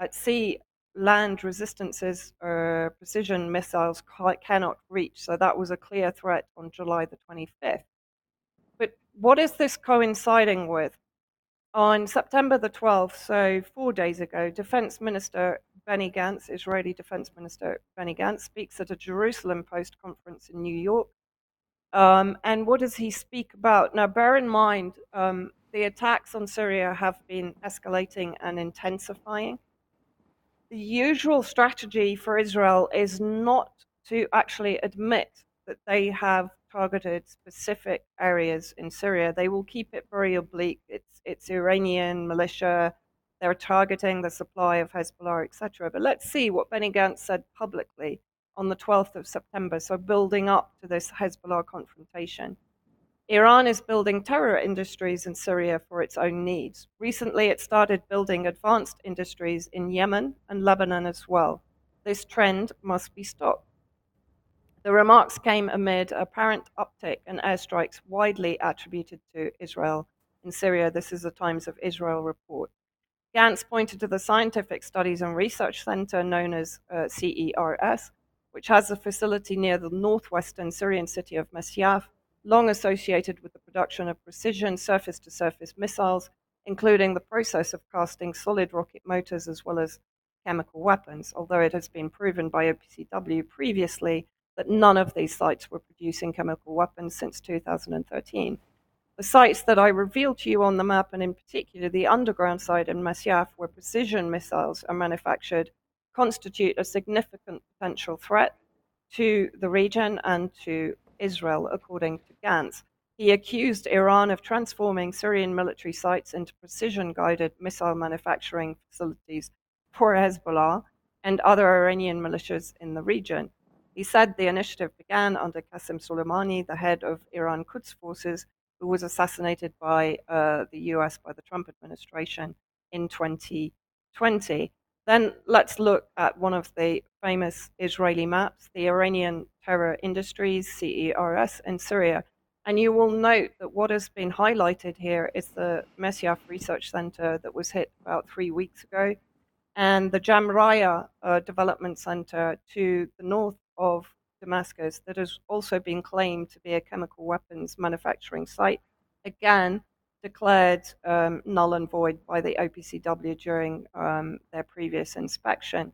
at sea, land resistances or uh, precision missiles cannot reach. So that was a clear threat on July the 25th. But what is this coinciding with? On September the 12th, so four days ago, Defense Minister Benny Gantz, Israeli Defense Minister Benny Gantz, speaks at a Jerusalem Post conference in New York. Um, and what does he speak about? Now, bear in mind, um, the attacks on Syria have been escalating and intensifying. The usual strategy for Israel is not to actually admit that they have targeted specific areas in Syria. They will keep it very oblique. It's it's Iranian militia. They're targeting the supply of Hezbollah, etc. But let's see what Benny Gantz said publicly on the 12th of September. So building up to this Hezbollah confrontation. Iran is building terror industries in Syria for its own needs. Recently, it started building advanced industries in Yemen and Lebanon as well. This trend must be stopped. The remarks came amid apparent uptick in airstrikes widely attributed to Israel in Syria. This is the Times of Israel report. Gantz pointed to the Scientific Studies and Research Center known as uh, CERS, which has a facility near the northwestern Syrian city of Masyaf, long associated with the production of precision surface to surface missiles, including the process of casting solid rocket motors as well as chemical weapons, although it has been proven by OPCW previously that none of these sites were producing chemical weapons since 2013. The sites that I revealed to you on the map, and in particular the underground site in Masyaf, where precision missiles are manufactured, constitute a significant potential threat to the region and to Israel, according to Gantz. He accused Iran of transforming Syrian military sites into precision guided missile manufacturing facilities for Hezbollah and other Iranian militias in the region. He said the initiative began under Qasem Soleimani, the head of Iran Quds forces, who was assassinated by uh, the US by the Trump administration in 2020. Then let's look at one of the famous Israeli maps, the Iranian Terror Industries, CERS, in Syria. And you will note that what has been highlighted here is the Masyaf Research Center that was hit about three weeks ago, and the Jamraya uh, Development Center to the north of Damascus that has also been claimed to be a chemical weapons manufacturing site, again declared um, null and void by the OPCW during um, their previous inspection.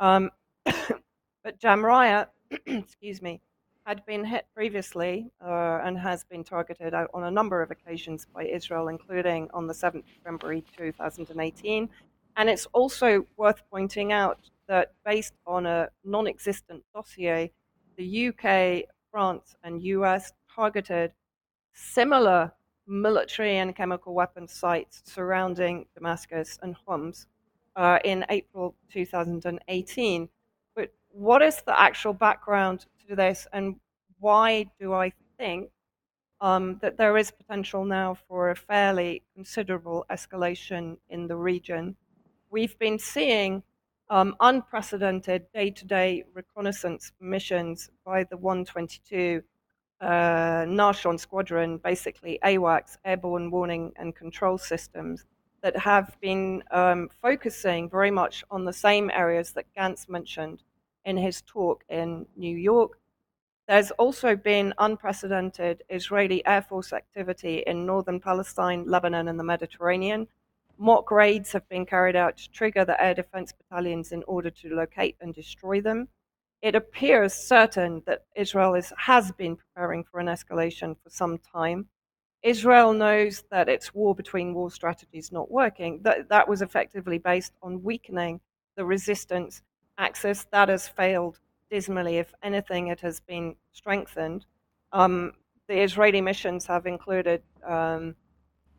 Um, [COUGHS] but Jamraya, [CLEARS THROAT] excuse me, had been hit previously uh, and has been targeted on a number of occasions by Israel, including on the 7th of February 2018. And it's also worth pointing out that based on a non existent dossier, the UK, France, and US targeted similar military and chemical weapons sites surrounding Damascus and Homs uh, in April 2018. What is the actual background to this, and why do I think um, that there is potential now for a fairly considerable escalation in the region? We've been seeing um, unprecedented day to day reconnaissance missions by the 122 uh, Nachshon Squadron, basically AWACS, Airborne Warning and Control Systems, that have been um, focusing very much on the same areas that Gantz mentioned in his talk in New York. There's also been unprecedented Israeli Air Force activity in northern Palestine, Lebanon, and the Mediterranean Mock raids have been carried out to trigger the air defense battalions in order to locate and destroy them. It appears certain that Israel is, has been preparing for an escalation for some time. Israel knows that its war between war strategy is not working. That, that was effectively based on weakening the resistance axis. That has failed dismally. If anything, it has been strengthened. Um, the Israeli missions have included um,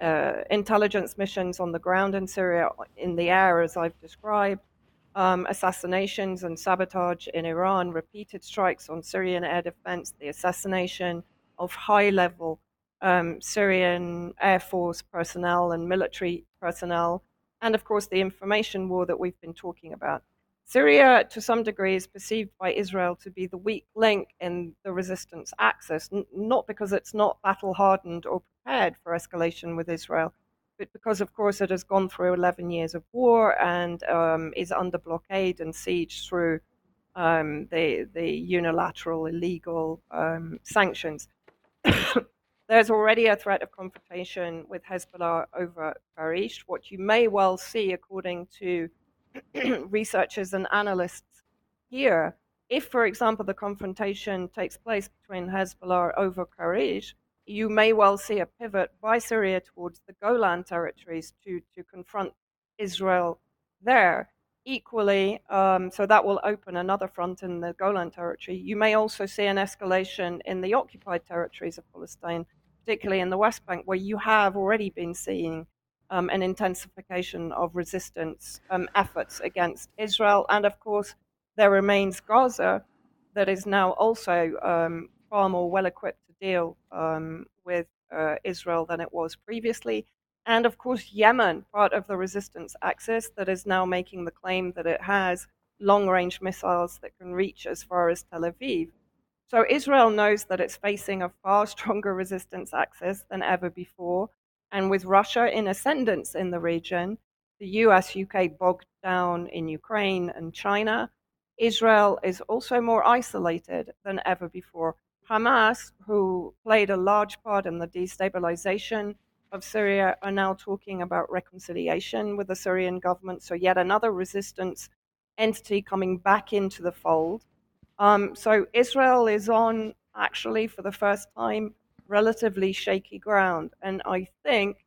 uh, intelligence missions on the ground in Syria, in the air, as I've described, um, assassinations and sabotage in Iran, repeated strikes on Syrian air defense, the assassination of high level um, Syrian Air Force personnel and military personnel, and of course the information war that we've been talking about. Syria, to some degree, is perceived by Israel to be the weak link in the resistance axis, n- not because it's not battle hardened or prepared for escalation with Israel, but because, of course, it has gone through 11 years of war and um, is under blockade and siege through um, the, the unilateral illegal um, sanctions. [COUGHS] There's already a threat of confrontation with Hezbollah over Karish. What you may well see, according to [CLEARS THROAT] researchers and analysts here, if, for example, the confrontation takes place between Hezbollah over Karish, you may well see a pivot by Syria towards the Golan territories to, to confront Israel there. Equally, um, so that will open another front in the Golan territory. You may also see an escalation in the occupied territories of Palestine, particularly in the West Bank, where you have already been seeing um, an intensification of resistance um, efforts against Israel. And of course, there remains Gaza, that is now also um, far more well equipped to deal um, with uh, Israel than it was previously. And of course, Yemen, part of the resistance axis, that is now making the claim that it has long range missiles that can reach as far as Tel Aviv. So Israel knows that it's facing a far [LAUGHS] stronger resistance axis than ever before. And with Russia in ascendance in the region, the US, UK bogged down in Ukraine and China, Israel is also more isolated than ever before. Hamas, who played a large part in the destabilization of Syria, are now talking about reconciliation with the Syrian government. So, yet another resistance entity coming back into the fold. Um, so, Israel is on, actually, for the first time, relatively shaky ground. And I think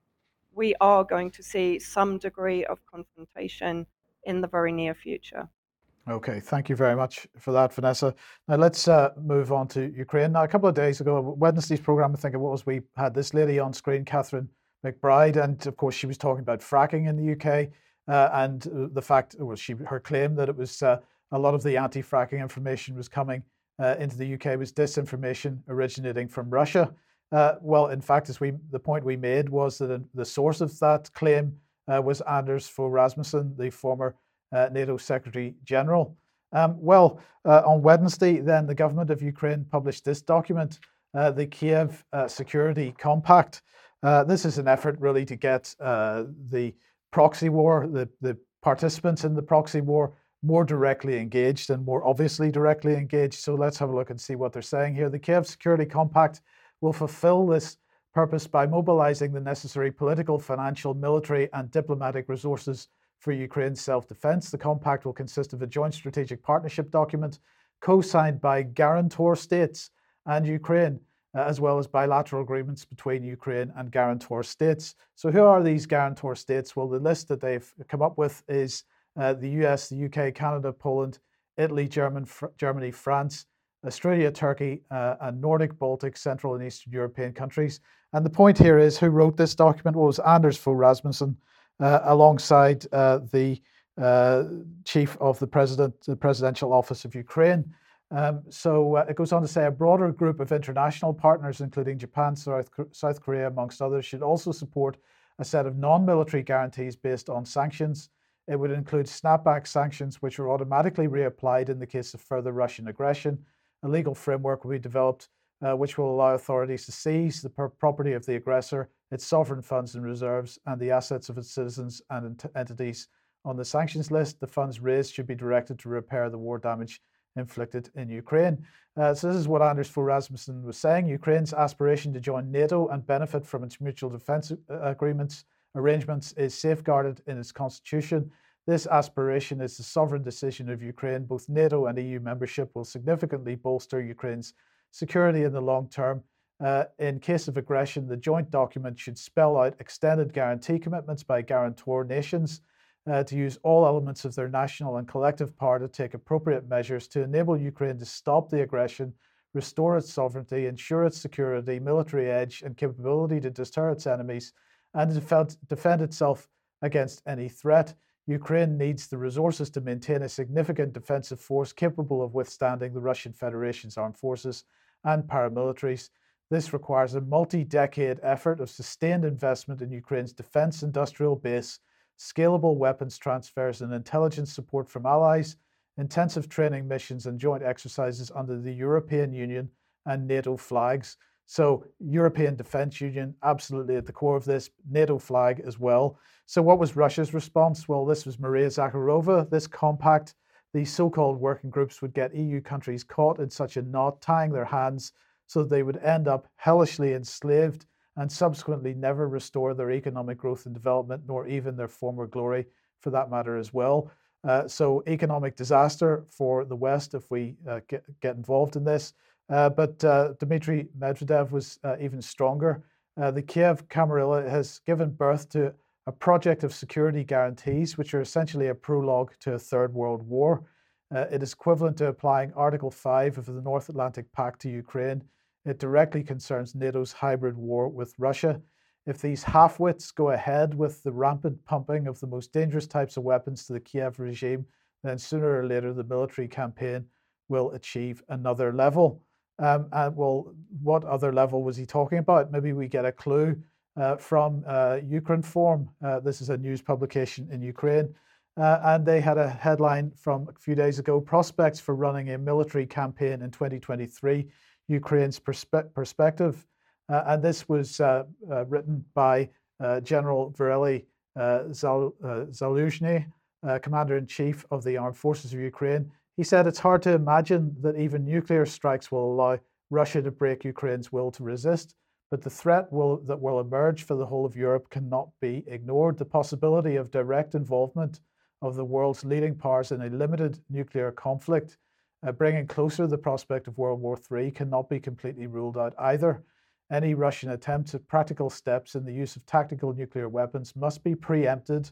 we are going to see some degree of confrontation in the very near future. Okay, thank you very much for that, Vanessa. Now let's uh, move on to Ukraine. Now, a couple of days ago, Wednesday's program, I think it was, we had this lady on screen, Catherine McBride, and of course, she was talking about fracking in the UK uh, and the fact, well, she her claim that it was uh, a lot of the anti-fracking information was coming uh, into the UK was disinformation originating from Russia. Uh, well, in fact, as we the point we made was that the source of that claim was Anders Fogh Rasmussen, the former uh, NATO Secretary General. Um, well, uh, on Wednesday, then the government of Ukraine published this document, uh, the Kiev uh, Security Compact. Uh, this is an effort really to get uh, the proxy war, the, the participants in the proxy war, more directly engaged and more obviously directly engaged. So let's have a look and see what they're saying here. The Kiev Security Compact will fulfill this purpose by mobilizing the necessary political, financial, military, and diplomatic resources for Ukraine's self defense. The compact will consist of a joint strategic partnership document co signed by guarantor states and Ukraine, uh, as well as bilateral agreements between Ukraine and guarantor states. So, who are these guarantor states? Well, the list that they've come up with is uh, the US, the UK, Canada, Poland, Italy, German, fr- Germany, France. Australia, Turkey, uh, and Nordic, Baltic, Central, and Eastern European countries. And the point here is who wrote this document well, was Anders Fogh Rasmussen, uh, alongside uh, the uh, chief of the president, the presidential office of Ukraine. Um, so it goes on to say a broader group of international partners, including Japan, South, South Korea, amongst others, should also support a set of non military guarantees based on sanctions. It would include snapback sanctions, which are automatically reapplied in the case of further Russian aggression. A legal framework will be developed uh, which will allow authorities to seize the property of the aggressor, its sovereign funds and reserves, and the assets of its citizens and ent- entities. On the sanctions list, the funds raised should be directed to repair the war damage inflicted in Ukraine. Uh, so, this is what Anders Fogh Rasmussen was saying. Ukraine's aspiration to join NATO and benefit from its mutual defense uh, agreements arrangements is safeguarded in its constitution. This aspiration is the sovereign decision of Ukraine. Both NATO and EU membership will significantly bolster Ukraine's security in the long term. Uh, in case of aggression, the joint document should spell out extended guarantee commitments by guarantor nations uh, to use all elements of their national and collective power to take appropriate measures to enable Ukraine to stop the aggression, restore its sovereignty, ensure its security, military edge, and capability to deter its enemies, and defend, defend itself against any threat. Ukraine needs the resources to maintain a significant defensive force capable of withstanding the Russian Federation's armed forces and paramilitaries. This requires a multi decade effort of sustained investment in Ukraine's defense industrial base scalable weapons transfers and intelligence support from allies, intensive training missions and joint exercises under the European Union and NATO flags. So, European Defence Union, absolutely at the core of this, NATO flag as well. So, what was Russia's response? Well, this was Maria Zakharova. This compact, these so called working groups would get EU countries caught in such a knot, tying their hands so that they would end up hellishly enslaved and subsequently never restore their economic growth and development, nor even their former glory for that matter as well. Uh, so, economic disaster for the West if we uh, get, get involved in this. Uh, but uh, Dmitry Medvedev was uh, even stronger. Uh, the Kiev Camarilla has given birth to a project of security guarantees, which are essentially a prologue to a Third World War. it is equivalent to applying Article 5 of the North Atlantic Pact to Ukraine it directly concerns NATO's hybrid war with Russia. If these half-wits go ahead with the rampant pumping of the most dangerous types of weapons to the Kiev regime, then sooner or later the military campaign will achieve another level. Um, and well, what other level was he talking about? Maybe we get a clue uh, from uh, Ukrinform. Uh, this is a news publication in Ukraine. Uh, and they had a headline from a few days ago prospects for running a military campaign in 2023 Ukraine's perspe- perspective. Uh, and this was uh, uh, written by General uh, Zal- Zaluzhny, Commander in Chief of the Armed Forces of Ukraine. He said it's hard to imagine that even nuclear strikes will allow Russia to break Ukraine's will to resist, but the threat will, that will emerge for the whole of Europe cannot be ignored. The possibility of direct involvement of the world's leading powers in a limited nuclear conflict uh, bringing closer the prospect of World War III cannot be completely ruled out either. Any Russian attempts at practical steps in the use of tactical nuclear weapons must be preempted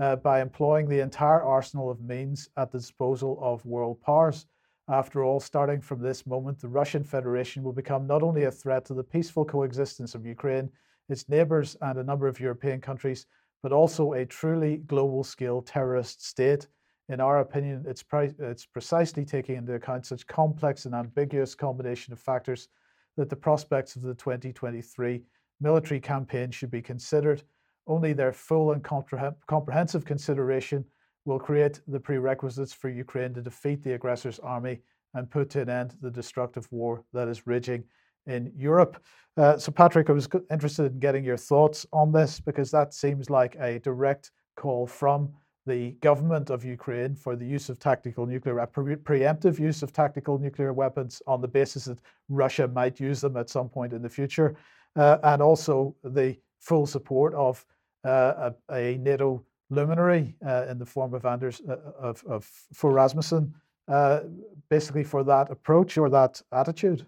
uh, by employing the entire arsenal of means at the disposal of world powers. After all, starting from this moment, the Russian Federation will become not only a threat to the peaceful coexistence of Ukraine, its neighbors, and a number of European countries, but also a truly global scale terrorist state in our opinion, it's, pri- it's precisely taking into account such complex and ambiguous combination of factors that the prospects of the 2023 military campaign should be considered. Only their full and compreh- comprehensive consideration will create the prerequisites for Ukraine to defeat the aggressor's army and put to an end the destructive war that is raging in Europe. Uh, so, Patrick, I was interested in getting your thoughts on this because that seems like a direct call from the government of Ukraine for the use of tactical nuclear, pre- preemptive use of tactical nuclear weapons on the basis that Russia might use them at some point in the future, uh, and also the full support of a, a, NATO luminary uh, in the form of Anders uh, of, of Fogh Rasmussen, uh, basically for that approach or that attitude.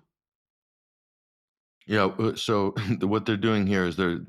Yeah, uh, so [LAUGHS] what they're doing here is they're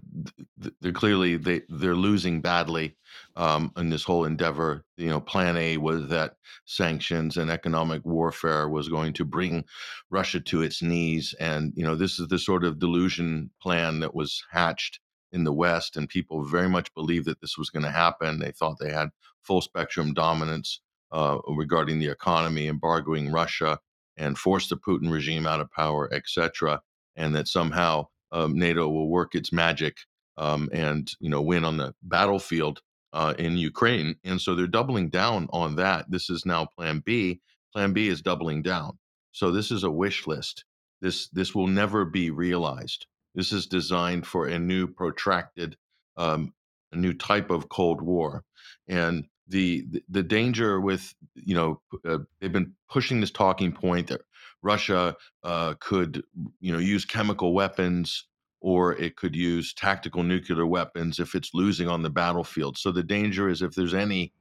they're clearly they they're losing badly um, in this whole endeavor. You know, Plan A was that sanctions and economic warfare was going to bring Russia to its knees, and you know this is the sort of delusion plan that was hatched in the West, and people very much believed that this was going to happen. They thought they had full spectrum dominance uh, regarding the economy, embargoing Russia, and force the Putin regime out of power, etc and that somehow um, NATO will work its magic um, and you know win on the battlefield uh, in Ukraine. And so they're doubling down on that. This is now Plan B. Plan B is doubling down. So this is a wish list. This this will never be realized. This is designed for a new protracted, um, a new type of Cold War, and the the danger with you know uh, they've been pushing this talking point that Russia uh, could, you know, use chemical weapons or it could use tactical nuclear weapons if it's losing on the battlefield. So the danger is if there's any,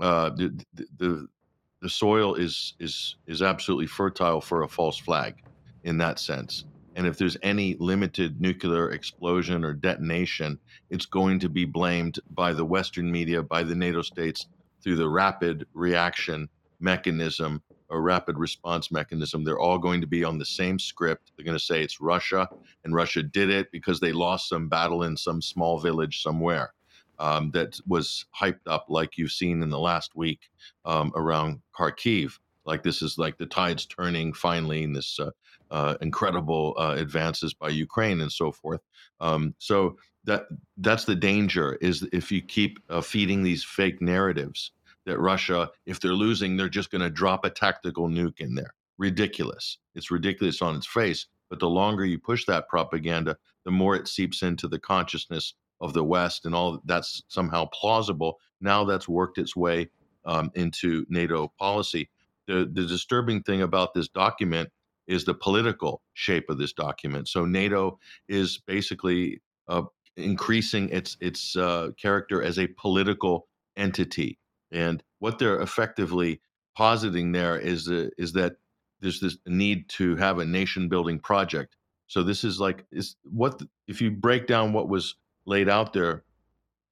uh, the, the the soil is is is absolutely fertile for a false flag, in that sense. And if there's any limited nuclear explosion or detonation, it's going to be blamed by the Western media, by the NATO states, through the rapid reaction mechanism or rapid response mechanism. They're all going to be on the same script. They're going to say it's Russia, and Russia did it because they lost some battle in some small village somewhere. Um, that was hyped up, like you've seen in the last week um, around Kharkiv. Like this is like the tides turning finally in this uh, uh, incredible uh, advances by Ukraine and so forth. Um, so that that's the danger is if you keep uh, feeding these fake narratives that Russia, if they're losing, they're just going to drop a tactical nuke in there. Ridiculous. It's ridiculous on its face. But the longer you push that propaganda, the more it seeps into the consciousness of the West and all that's somehow plausible. Now that's worked its way um, into NATO policy. The, the disturbing thing about this document is the political shape of this document. So NATO is basically uh, increasing its its uh, character as a political entity, and what they're effectively positing there is uh, is that there's this need to have a nation building project. So this is like is what if you break down what was laid out there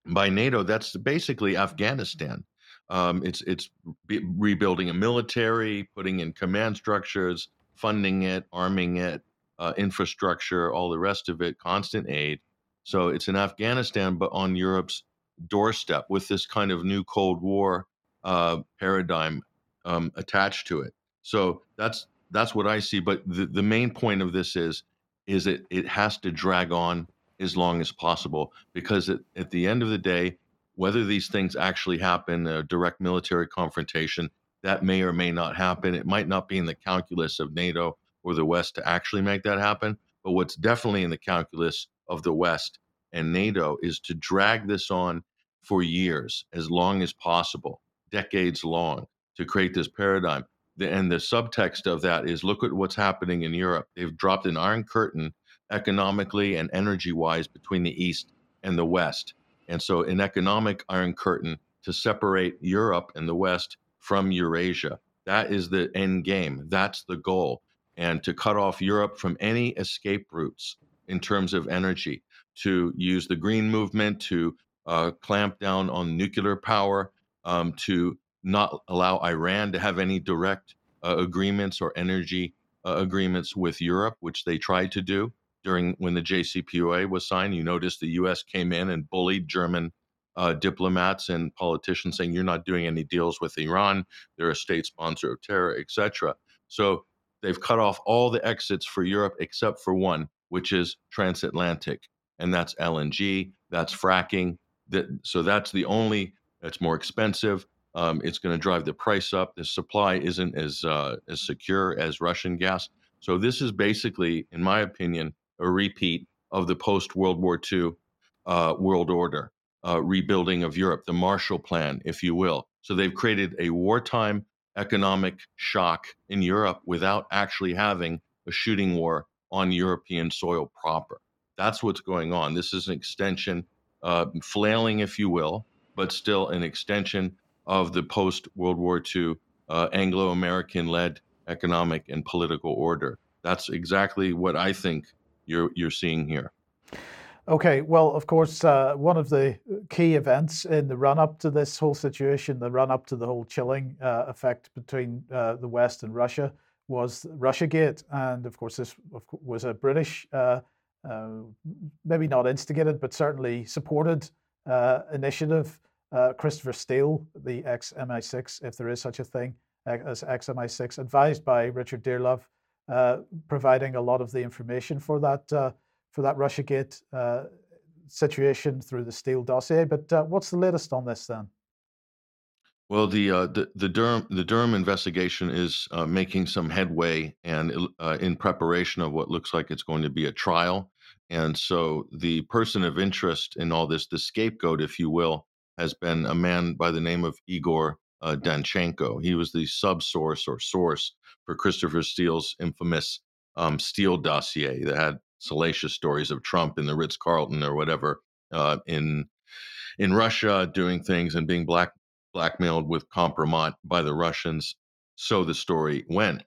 by NATO? That's basically Afghanistan. Um, it's it's rebuilding a military, putting in command structures, funding it, arming it, uh, infrastructure, all the rest of it, constant aid. So it's in Afghanistan, but on Europe's doorstep with this kind of new Cold War uh, paradigm um, attached to it. So that's that's what I see. But the, the main point of this is is it it has to drag on as long as possible because it, at the end of the day, whether these things actually happen, a direct military confrontation, that may or may not happen. It might not be in the calculus of NATO or the West to actually make that happen. But what's definitely in the calculus of the West and NATO is to drag this on for years, as long as possible, decades long, to create this paradigm. And the subtext of that is look at what's happening in Europe. They've dropped an iron curtain economically and energy wise between the East and the West. And so, an economic iron curtain to separate Europe and the West from Eurasia. That is the end game. That's the goal. And to cut off Europe from any escape routes in terms of energy, to use the green movement to uh, clamp down on nuclear power, um, to not allow Iran to have any direct uh, agreements or energy uh, agreements with Europe, which they tried to do during when the JCPOA was signed. You notice the U.S. came in and bullied German uh, diplomats and politicians, saying you're not doing any deals with Iran. They're a state sponsor of terror, etc. So they've cut off all the exits for Europe except for one, which is transatlantic, and that's LNG, that's fracking. That so that's the only. It's more expensive. Um, it's going to drive the price up. The supply isn't as uh, as secure as Russian gas. So this is basically, in my opinion, a repeat of the post World War II uh, world order, uh, rebuilding of Europe, the Marshall Plan, if you will. So they've created a wartime economic shock in Europe without actually having a shooting war on European soil proper. That's what's going on. This is an extension, uh, flailing, if you will, but still an extension of the post World War II uh, Anglo American led economic and political order. That's exactly what I think you're you're seeing here. Okay, well, of course, uh, one of the key events in the run up to this whole situation, the run up to the whole chilling uh, effect between uh, the West and Russia, was Russiagate. And of course, this was a British, uh, uh, maybe not instigated, but certainly supported uh, initiative. Christopher Steele, the ex MI6, if there is such a thing as ex MI6, advised by Richard Dearlove, providing a lot of the information for that uh, for that RussiaGate uh, situation through the Steele dossier. But uh, what's the latest on this then? Well, the uh, the the Durham the Durham investigation is uh, making some headway, and in preparation of what looks like it's going to be a trial. And so, the person of interest in all this, the scapegoat, if you will, has been a man by the name of Igor uh, Danchenko. He was the subsource or source for Christopher Steele's infamous um, Steele dossier that had salacious stories of Trump in the Ritz Carlton or whatever uh, in in Russia doing things and being black blackmailed with compromise by the Russians. So the story went.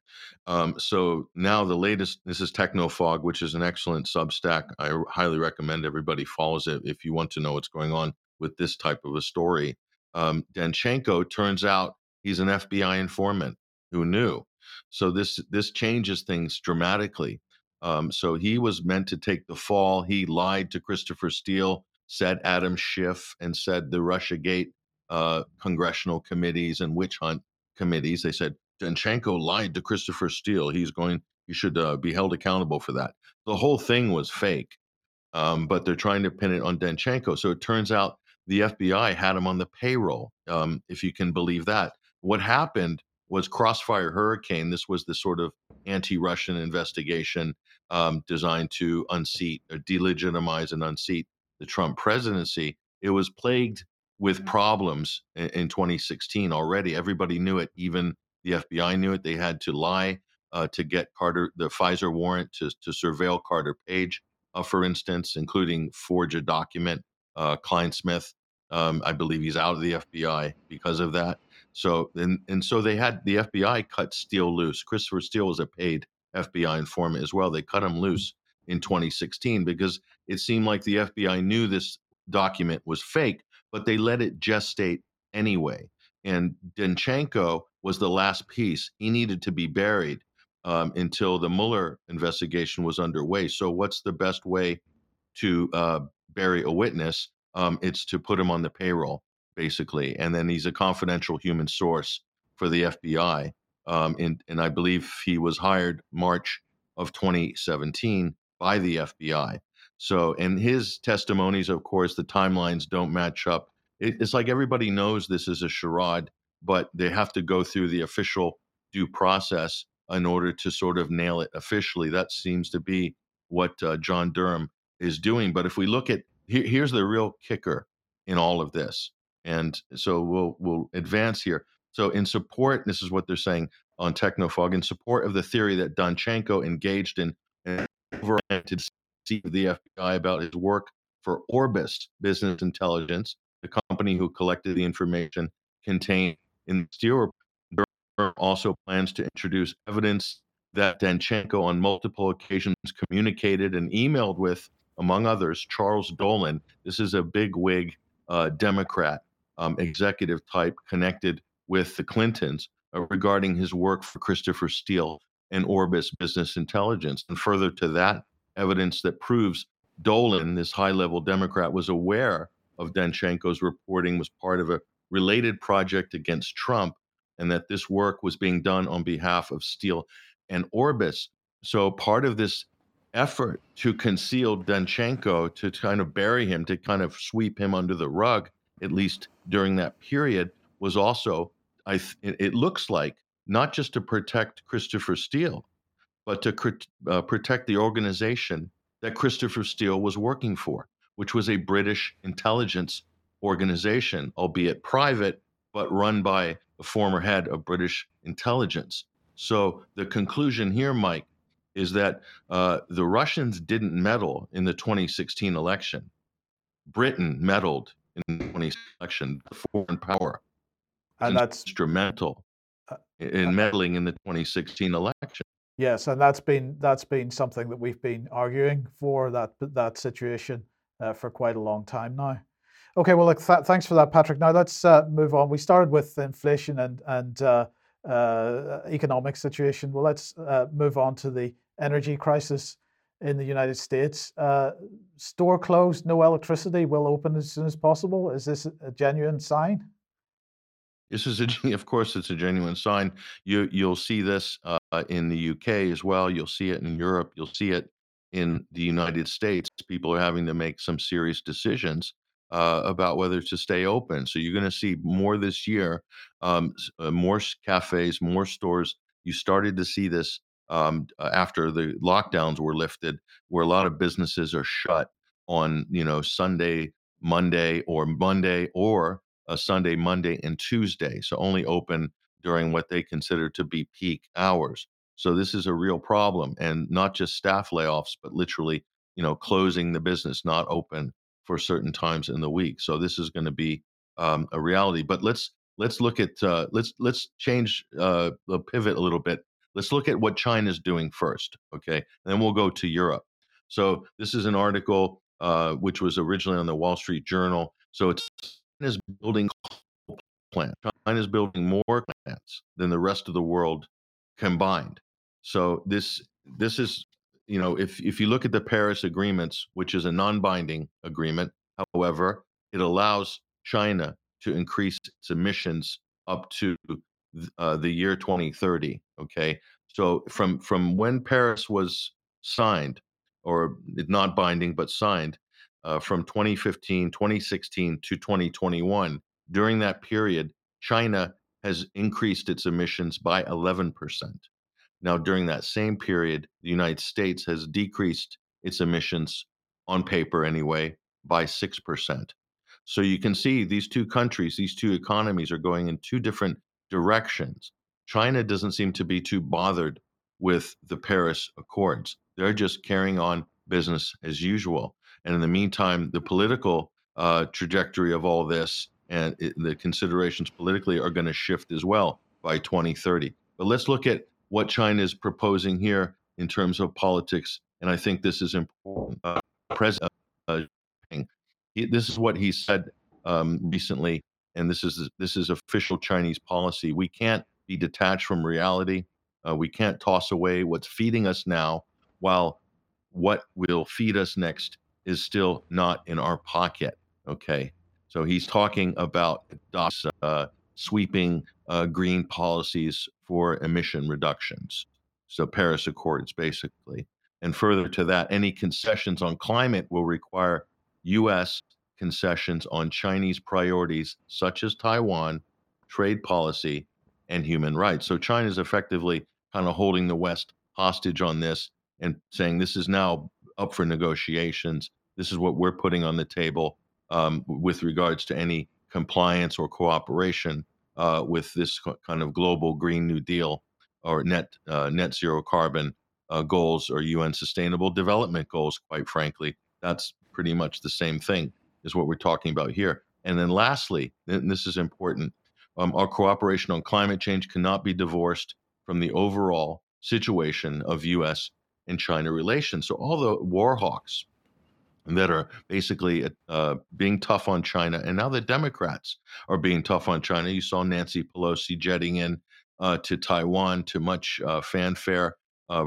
Um, so now the latest. This is Technofog, which is an excellent Substack. I highly recommend everybody follows it if you want to know what's going on with this type of a story. Um, Danchenko turns out he's an FBI informant. Who knew? So this this changes things dramatically. Um, so he was meant to take the fall. He lied to Christopher Steele, said Adam Schiff, and said the Russia Gate uh, congressional committees and witch hunt committees. They said Danchenko lied to Christopher Steele. He's going. He should uh, be held accountable for that. The whole thing was fake, um, but they're trying to pin it on Danchenko. So it turns out the FBI had him on the payroll, um, if you can believe that. What happened was Crossfire Hurricane. This was the sort of anti-Russian investigation um, designed to unseat or delegitimize and unseat the Trump presidency. It was plagued with mm-hmm. problems in, in 2016 already. Everybody knew it. Even the FBI knew it. They had to lie uh, to get Carter the FISA warrant to to surveil Carter Page, uh, for instance, including forge a document. Uh, Clinesmith, um, I believe he's out of the FBI because of that. So and and so they had the FBI cut Steele loose. Christopher Steele was a paid FBI informant as well. They cut him loose in 2016 because it seemed like the FBI knew this document was fake, but they let it gestate anyway. And Danchenko was the last piece. He needed to be buried um, until the Mueller investigation was underway. So, what's the best way to uh, bury a witness? Um, it's to put him on the payroll basically, and then he's a confidential human source for the FBI. Um, and, and I believe he was hired March of 2017 by the FBI. So, and his testimonies, of course, the timelines don't match up. It, it's like everybody knows this is a charade, but they have to go through the official due process in order to sort of nail it officially. That seems to be what uh, John Durham is doing. But if we look at here, here's the real kicker in all of this. And so we'll we'll advance here. So in support, this is what they're saying on Technofog, in support of the theory that Danchenko engaged in an overacted the FBI about his work for Orbis Business Intelligence, the company who collected the information contained in the Steele also plans to introduce evidence that Danchenko on multiple occasions communicated and emailed with, among others, Charles Dolan. This is a big wig uh, Democrat um, executive type connected with the Clintons uh, regarding his work for Christopher Steele and Orbis Business Intelligence. And further to that, evidence that proves Dolan, this high level Democrat, was aware of Danchenko's reporting, was part of a related project against Trump, and that this work was being done on behalf of Steele and Orbis. So part of this effort to conceal Danchenko, to kind of bury him, to kind of sweep him under the rug, at least during that period, was also, I th- it looks like, not just to protect Christopher Steele, but to cr- uh, protect the organization that Christopher Steele was working for, which was a British intelligence organization, albeit private, but run by the former head of British intelligence. So the conclusion here, Mike, is that uh, the Russians didn't meddle in the 2016 election. Britain meddled in the 2016 election, the foreign power, and that's instrumental uh, in uh, meddling in the 2016 election. Yes, and that's been that's been something that we've been arguing for that that situation uh, for quite a long time now. Okay, well, look, th- thanks for that, Patrick. Now let's uh, move on. We started with inflation and and uh, uh economic situation. Well, let's move on to the energy crisis in the United States. Uh, store closed, no electricity, will open as soon as possible. Is this a genuine sign? This is, a, [LAUGHS] of course, it's a genuine sign. You you'll see this uh, in the UK as well. You'll see it in Europe. You'll see it in the United States. People are having to make some serious decisions uh, about whether to stay open. So you're going to see more this year, um, uh, more cafes, more stores. You started to see this um, uh, after the lockdowns were lifted, where a lot of businesses are shut on you know Sunday, Monday, or Monday, or a Sunday, Monday, and Tuesday. So only open during what they consider to be peak hours. So this is a real problem, and not just staff layoffs, but literally, you know, closing the business, not open for certain times in the week. So this is going to be um, a reality. But let's let's look at uh, let's let's change uh, the pivot a little bit. Let's look at what China's doing first, okay? And then we'll go to Europe. So this is an article uh, which was originally on the Wall Street Journal. So it's China's building plants. China's building more plants than the rest of the world combined. So this this is you know if if you look at the Paris agreements, which is a non-binding agreement, however, it allows China to increase its emissions up to uh, the year 2030. Okay, so from from when Paris was signed, or not binding but signed, uh, from 2015, 2016 to 2021, during that period, China has increased its emissions by 11%. Now, during that same period, the United States has decreased its emissions, on paper anyway, by 6%. So you can see these two countries, these two economies are going in two different directions. China doesn't seem to be too bothered with the Paris Accords. They're just carrying on business as usual. And in the meantime, the political uh, trajectory of all this and it, the considerations politically are going to shift as well by 2030. But let's look at what China is proposing here in terms of politics, and I think this is important. Uh, President, uh, this is what he said um, recently, and this is this is official Chinese policy. We can't be detached from reality. Uh, we can't toss away what's feeding us now, while what will feed us next is still not in our pocket. Okay, so he's talking about uh, sweeping uh, green policies for emission reductions. So Paris Accords, basically. And further to that, any concessions on climate will require U.S. concessions on Chinese priorities such as Taiwan, trade policy, and human rights. So China is effectively kind of holding the West hostage on this and saying this is now up for negotiations. This is what we're putting on the table um, with regards to any compliance or cooperation uh, with this kind of global Green New Deal or net uh, net zero carbon uh, goals or UN Sustainable Development Goals. Quite frankly, that's pretty much the same thing as what we're talking about here. And then lastly, and this is important, um, our cooperation on climate change cannot be divorced from the overall situation of U.S. and China relations. So all the war hawks that are basically uh, being tough on China. And now the Democrats are being tough on China. You saw Nancy Pelosi jetting in uh, to Taiwan to much uh, fanfare, uh,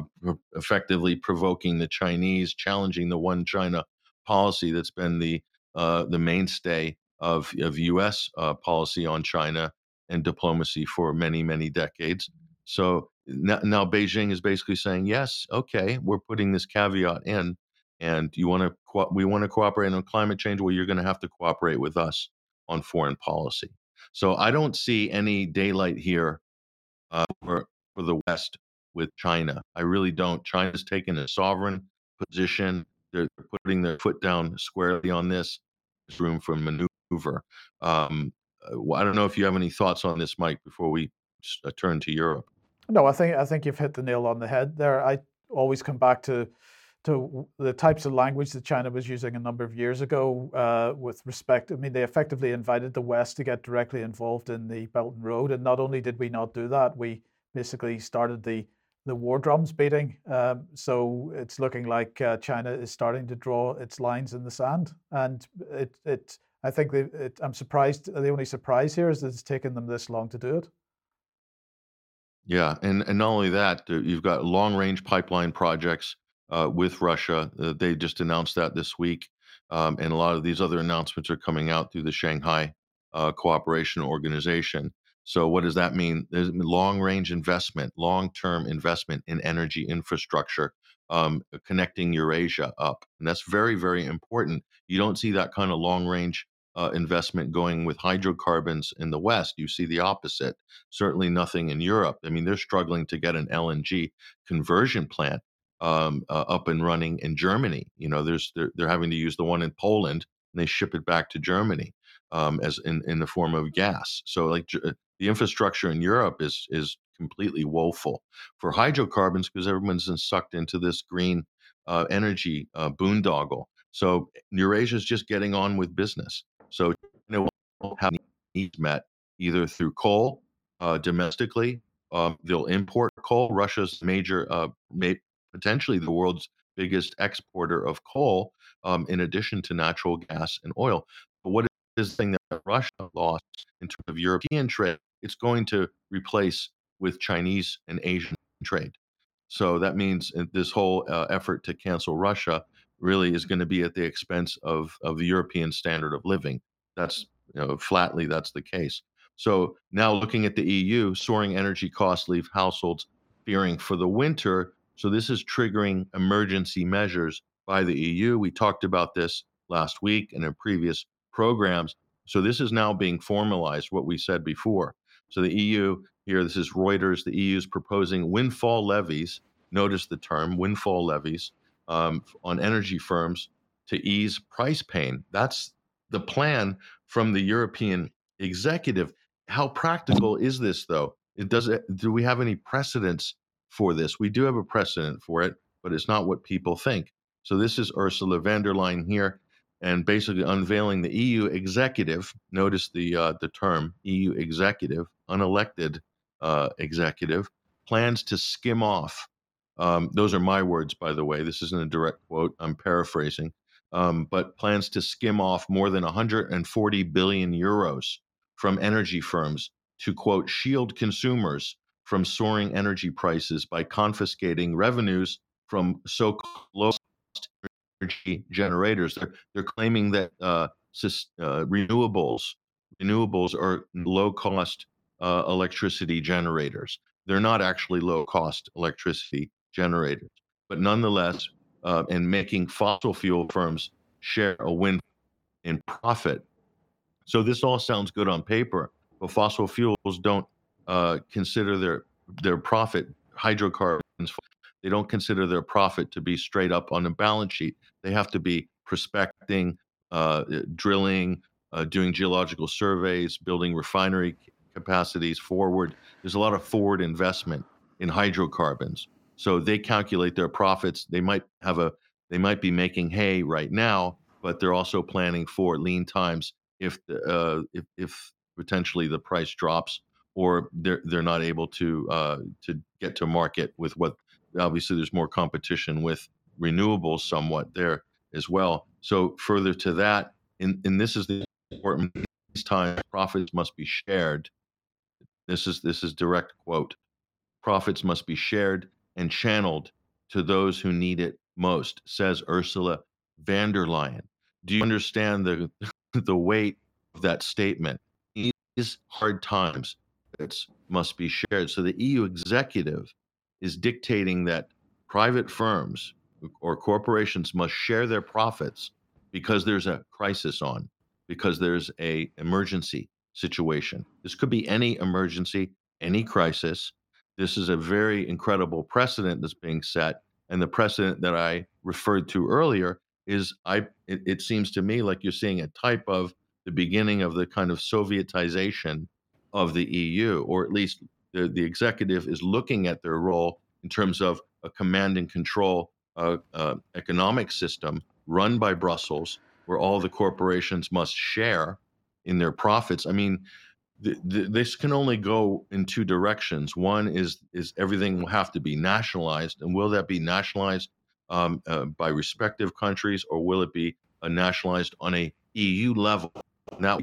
effectively provoking the Chinese, challenging the one China policy that's been the uh, the mainstay of, of U.S. Uh, policy on China and diplomacy for many, many decades. So now, now Beijing is basically saying, yes, okay, we're putting this caveat in and you want to co- we want to cooperate on climate change well you're going to have to cooperate with us on foreign policy. So i don't see any daylight here uh, for, for the west with china. I really don't. China's taken a sovereign position. They're putting their foot down squarely on this. There's room for maneuver. Um, uh, i don't know if you have any thoughts on this mike before we uh, turn to europe. No i think i think you've hit the nail on the head there. I always come back to to the types of language that China was using a number of years ago uh, with respect. I mean, they effectively invited the West to get directly involved in the Belt and Road, and not only did we not do that, we basically started the the war drums beating. Um, so it's looking like uh, China is starting to draw its lines in the sand, and it it. I think they, it, I'm surprised. The only surprise here is that it's taken them this long to do it. Yeah, and and not only that, you've got long range pipeline projects uh, with Russia. Uh, they just announced that this week, um, and a lot of these other announcements are coming out through the Shanghai uh, Cooperation Organization. So, what does that mean? There's long range investment, long term investment in energy infrastructure, um, connecting Eurasia up. And that's very, very important. You don't see that kind of long range uh, investment going with hydrocarbons in the West. You see the opposite. Certainly nothing in Europe. I mean, they're struggling to get an LNG conversion plant um, uh, up and running in Germany. You know, there's they're, they're, having to use the one in Poland and they ship it back to Germany um, as in, in the form of gas. So like uh, the infrastructure in Europe is is completely woeful. For hydrocarbons, because everyone's been sucked into this green uh, energy uh, boondoggle. So Eurasia is just getting on with business. So China will have needs met either through coal uh, domestically. Um, they'll import coal. Russia's major, uh, may, potentially the world's biggest exporter of coal, um, in addition to natural gas and oil. But what is the thing that Russia lost in terms of European trade? It's going to replace with Chinese and Asian trade. So that means uh, this whole uh, effort to cancel Russia really is going to be at the expense of, of the European standard of living. That's you know, flatly that's the case. So now looking at the EU, soaring energy costs leave households fearing for the winter. So this is triggering emergency measures by the EU. We talked about this last week and in previous programs. So this is now being formalized, what we said before. So the EU here, this is Reuters, the EU is proposing windfall levies. Notice the term windfall levies um, on energy firms to ease price pain. That's the plan from the European executive. How practical is this, though? It does. Do we have any precedents for this? We do have a precedent for it, but it's not what people think. So this is Ursula von der Leyen here, and basically unveiling the EU executive. Notice the uh, the term EU executive, unelected uh, executive, plans to skim off. Um, those are my words, by the way. This isn't a direct quote. I'm paraphrasing. Um, but plans to skim off more than 140 billion euros from energy firms to quote shield consumers from soaring energy prices by confiscating revenues from so-called low cost energy generators. They're, they're claiming that uh, uh, renewables renewables are low-cost uh, electricity generators. They're not actually low-cost electricity generators, but nonetheless, uh, and making fossil fuel firms share a win in profit. So this all sounds good on paper, but fossil fuels don't uh, consider their their profit hydrocarbons they don't consider their profit to be straight up on the balance sheet. They have to be prospecting, uh, drilling, uh, doing geological surveys, building refinery capacities forward. There's a lot of forward investment in hydrocarbons. So they calculate their profits. They might have a they might be making hay right now, but they're also planning for lean times if uh, if, if potentially the price drops or they're they're not able to uh, to get to market with what obviously there's more competition with renewables somewhat there as well. So further to that, and, and this is the important these times profits must be shared. This is this is direct quote. Profits must be shared and channeled to those who need it most, says Ursula von der Leyen. Do you understand the [LAUGHS] the weight of that statement? These hard times that must be shared. So the EU executive is dictating that private firms or corporations must share their profits because there's a crisis on, because there's a emergency situation. This could be any emergency, any crisis. This is a very incredible precedent that's being set, and the precedent that I referred to earlier is I. It, it seems to me like you're seeing a type of the beginning of the kind of Sovietization of the EU, or at least the, the executive is looking at their role in terms of a command and control uh, uh, economic system run by Brussels, where all the corporations must share in their profits. I mean, th- th- this can only go in two directions. One is is everything will have to be nationalized, and will that be nationalized um, uh, by respective countries, or will it be nationalized on a EU level? Now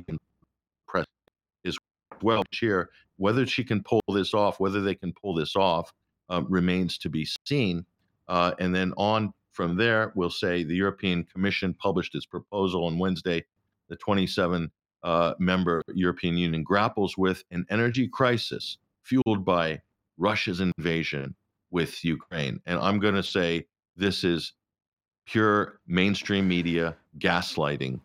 well here whether she can pull this off, whether they can pull this off, uh, remains to be seen. Uh, and then on from there, we'll say the European Commission published its proposal on Wednesday. The 27 uh, member European Union grapples with an energy crisis fueled by Russia's invasion with Ukraine. And I'm going to say this is pure mainstream media gaslighting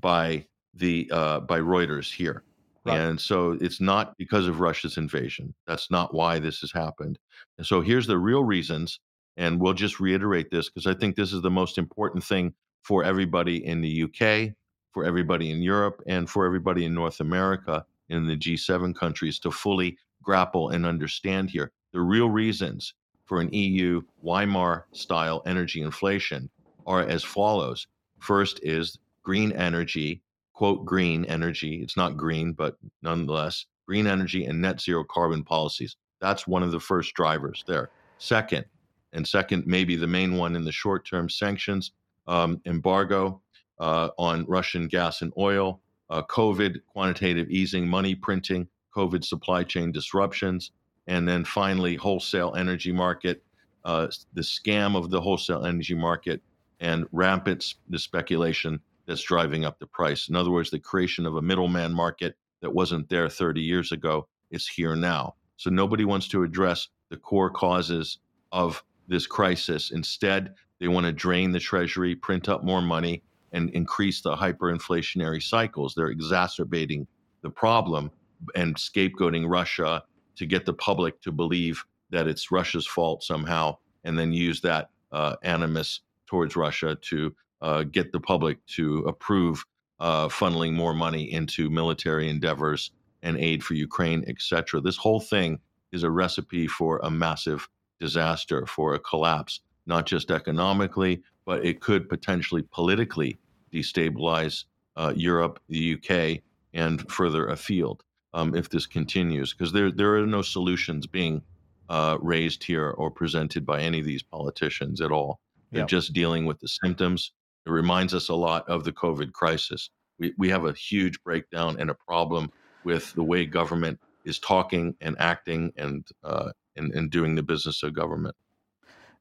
by the uh, by Reuters here. Right. And so it's not because of Russia's invasion. That's not why this has happened. And so here's the real reasons. And we'll just reiterate this because I think this is the most important thing for everybody in the UK, for everybody in Europe, and for everybody in North America in the G7 countries to fully grapple and understand here. The real reasons for an EU Weimar style energy inflation are as follows. First is green energy, quote, green energy. It's not green, but nonetheless, green energy and net zero carbon policies. That's one of the first drivers there. Second, and second, maybe the main one in the short term sanctions, um, embargo uh, on Russian gas and oil, uh, COVID, quantitative easing, money printing, COVID supply chain disruptions, and then finally, wholesale energy market, uh, the scam of the wholesale energy market, and rampant the speculation that's driving up the price. In other words, the creation of a middleman market that wasn't there 30 years ago is here now. So nobody wants to address the core causes of this crisis. Instead, they want to drain the treasury, print up more money, and increase the hyperinflationary cycles. They're exacerbating the problem and scapegoating Russia to get the public to believe that it's Russia's fault somehow, and then use that uh, animus towards Russia to uh, get the public to approve uh, funneling more money into military endeavors and aid for Ukraine, etc. This whole thing is a recipe for a massive disaster, for a collapse, not just economically, but it could potentially politically destabilize uh, Europe, the UK, and further afield um, if this continues, because there there are no solutions being uh, raised here or presented by any of these politicians at all. They're just dealing with the symptoms. It reminds us a lot of the COVID crisis. We we have a huge breakdown and a problem with the way government is talking and acting and uh, and, and doing the business of government.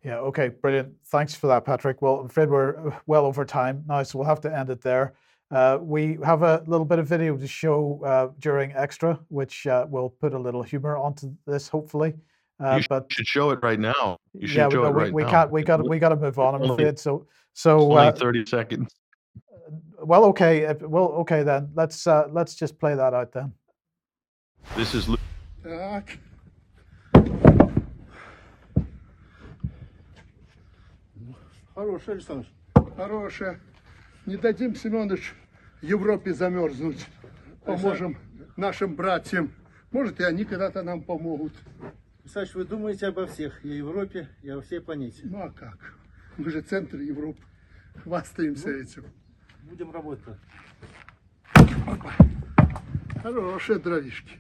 Yeah, okay, brilliant. Thanks for that, Patrick. Well, I'm afraid we're uh, well over time now, so we'll have to end it there. Uh, we have a little bit of video to show uh, during Extra, which uh, will put a little humor onto this, hopefully. Uh, you but should show it right now. You should yeah, show we, it we, right we now. can't. We It's got. li- We got to move on. I'm only- afraid. So, it's so only uh, 30 seconds. well, okay. uh, Well, okay then. Let's uh, let's just play that out then. This is Lu- Так. Хорошая, Александр. Хорошая. Не дадим, Семенович, Европе замерзнуть. Поможем нашим братьям. Может, и они когда-то нам помогут. Саш, вы думаете обо всех, и о Европе, и о всей планете. Ну а как? Мы же центр Европы. Хвастаемся этим. Будем работать. Хорошие дровишки.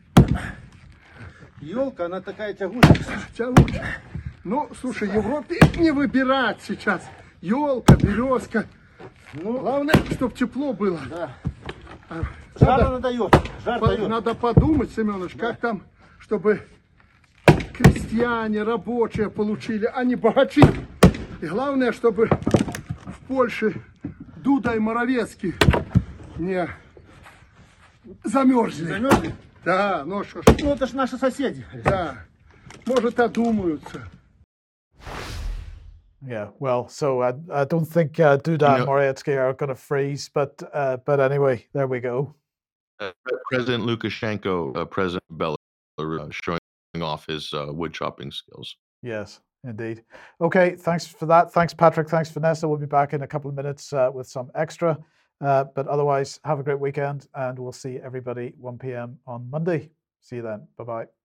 Елка, она такая тягучая. Тягучая. Ну, слушай, Европе не выбирать сейчас. Елка, березка. Ну, Главное, чтобы тепло было. Да. А, Жар надо- она дает. Жар По- дает. Надо подумать, Семенович, как там, чтобы крестьяне, рабочие получили, а не богачи. И главное, чтобы в Польше Дуда и Моровецкий не замерзли. Замерзли? Да, ну что ж. Ну, это ж наши соседи. Да. Может, одумаются. Yeah, well, so I, I don't think uh, Duda and know- Morawiecki are going to freeze, but uh, but anyway, there we go. uh, President Lukashenko, uh, President Belarus, uh, showing off his uh, wood chopping skills. Yes, indeed. Okay, thanks for that. Thanks, Patrick. Thanks, Vanessa. We'll be back in a couple of minutes uh, with some extra. Uh, but otherwise, have a great weekend, and we'll see everybody 1 p.m. on Monday. See you then. Bye bye.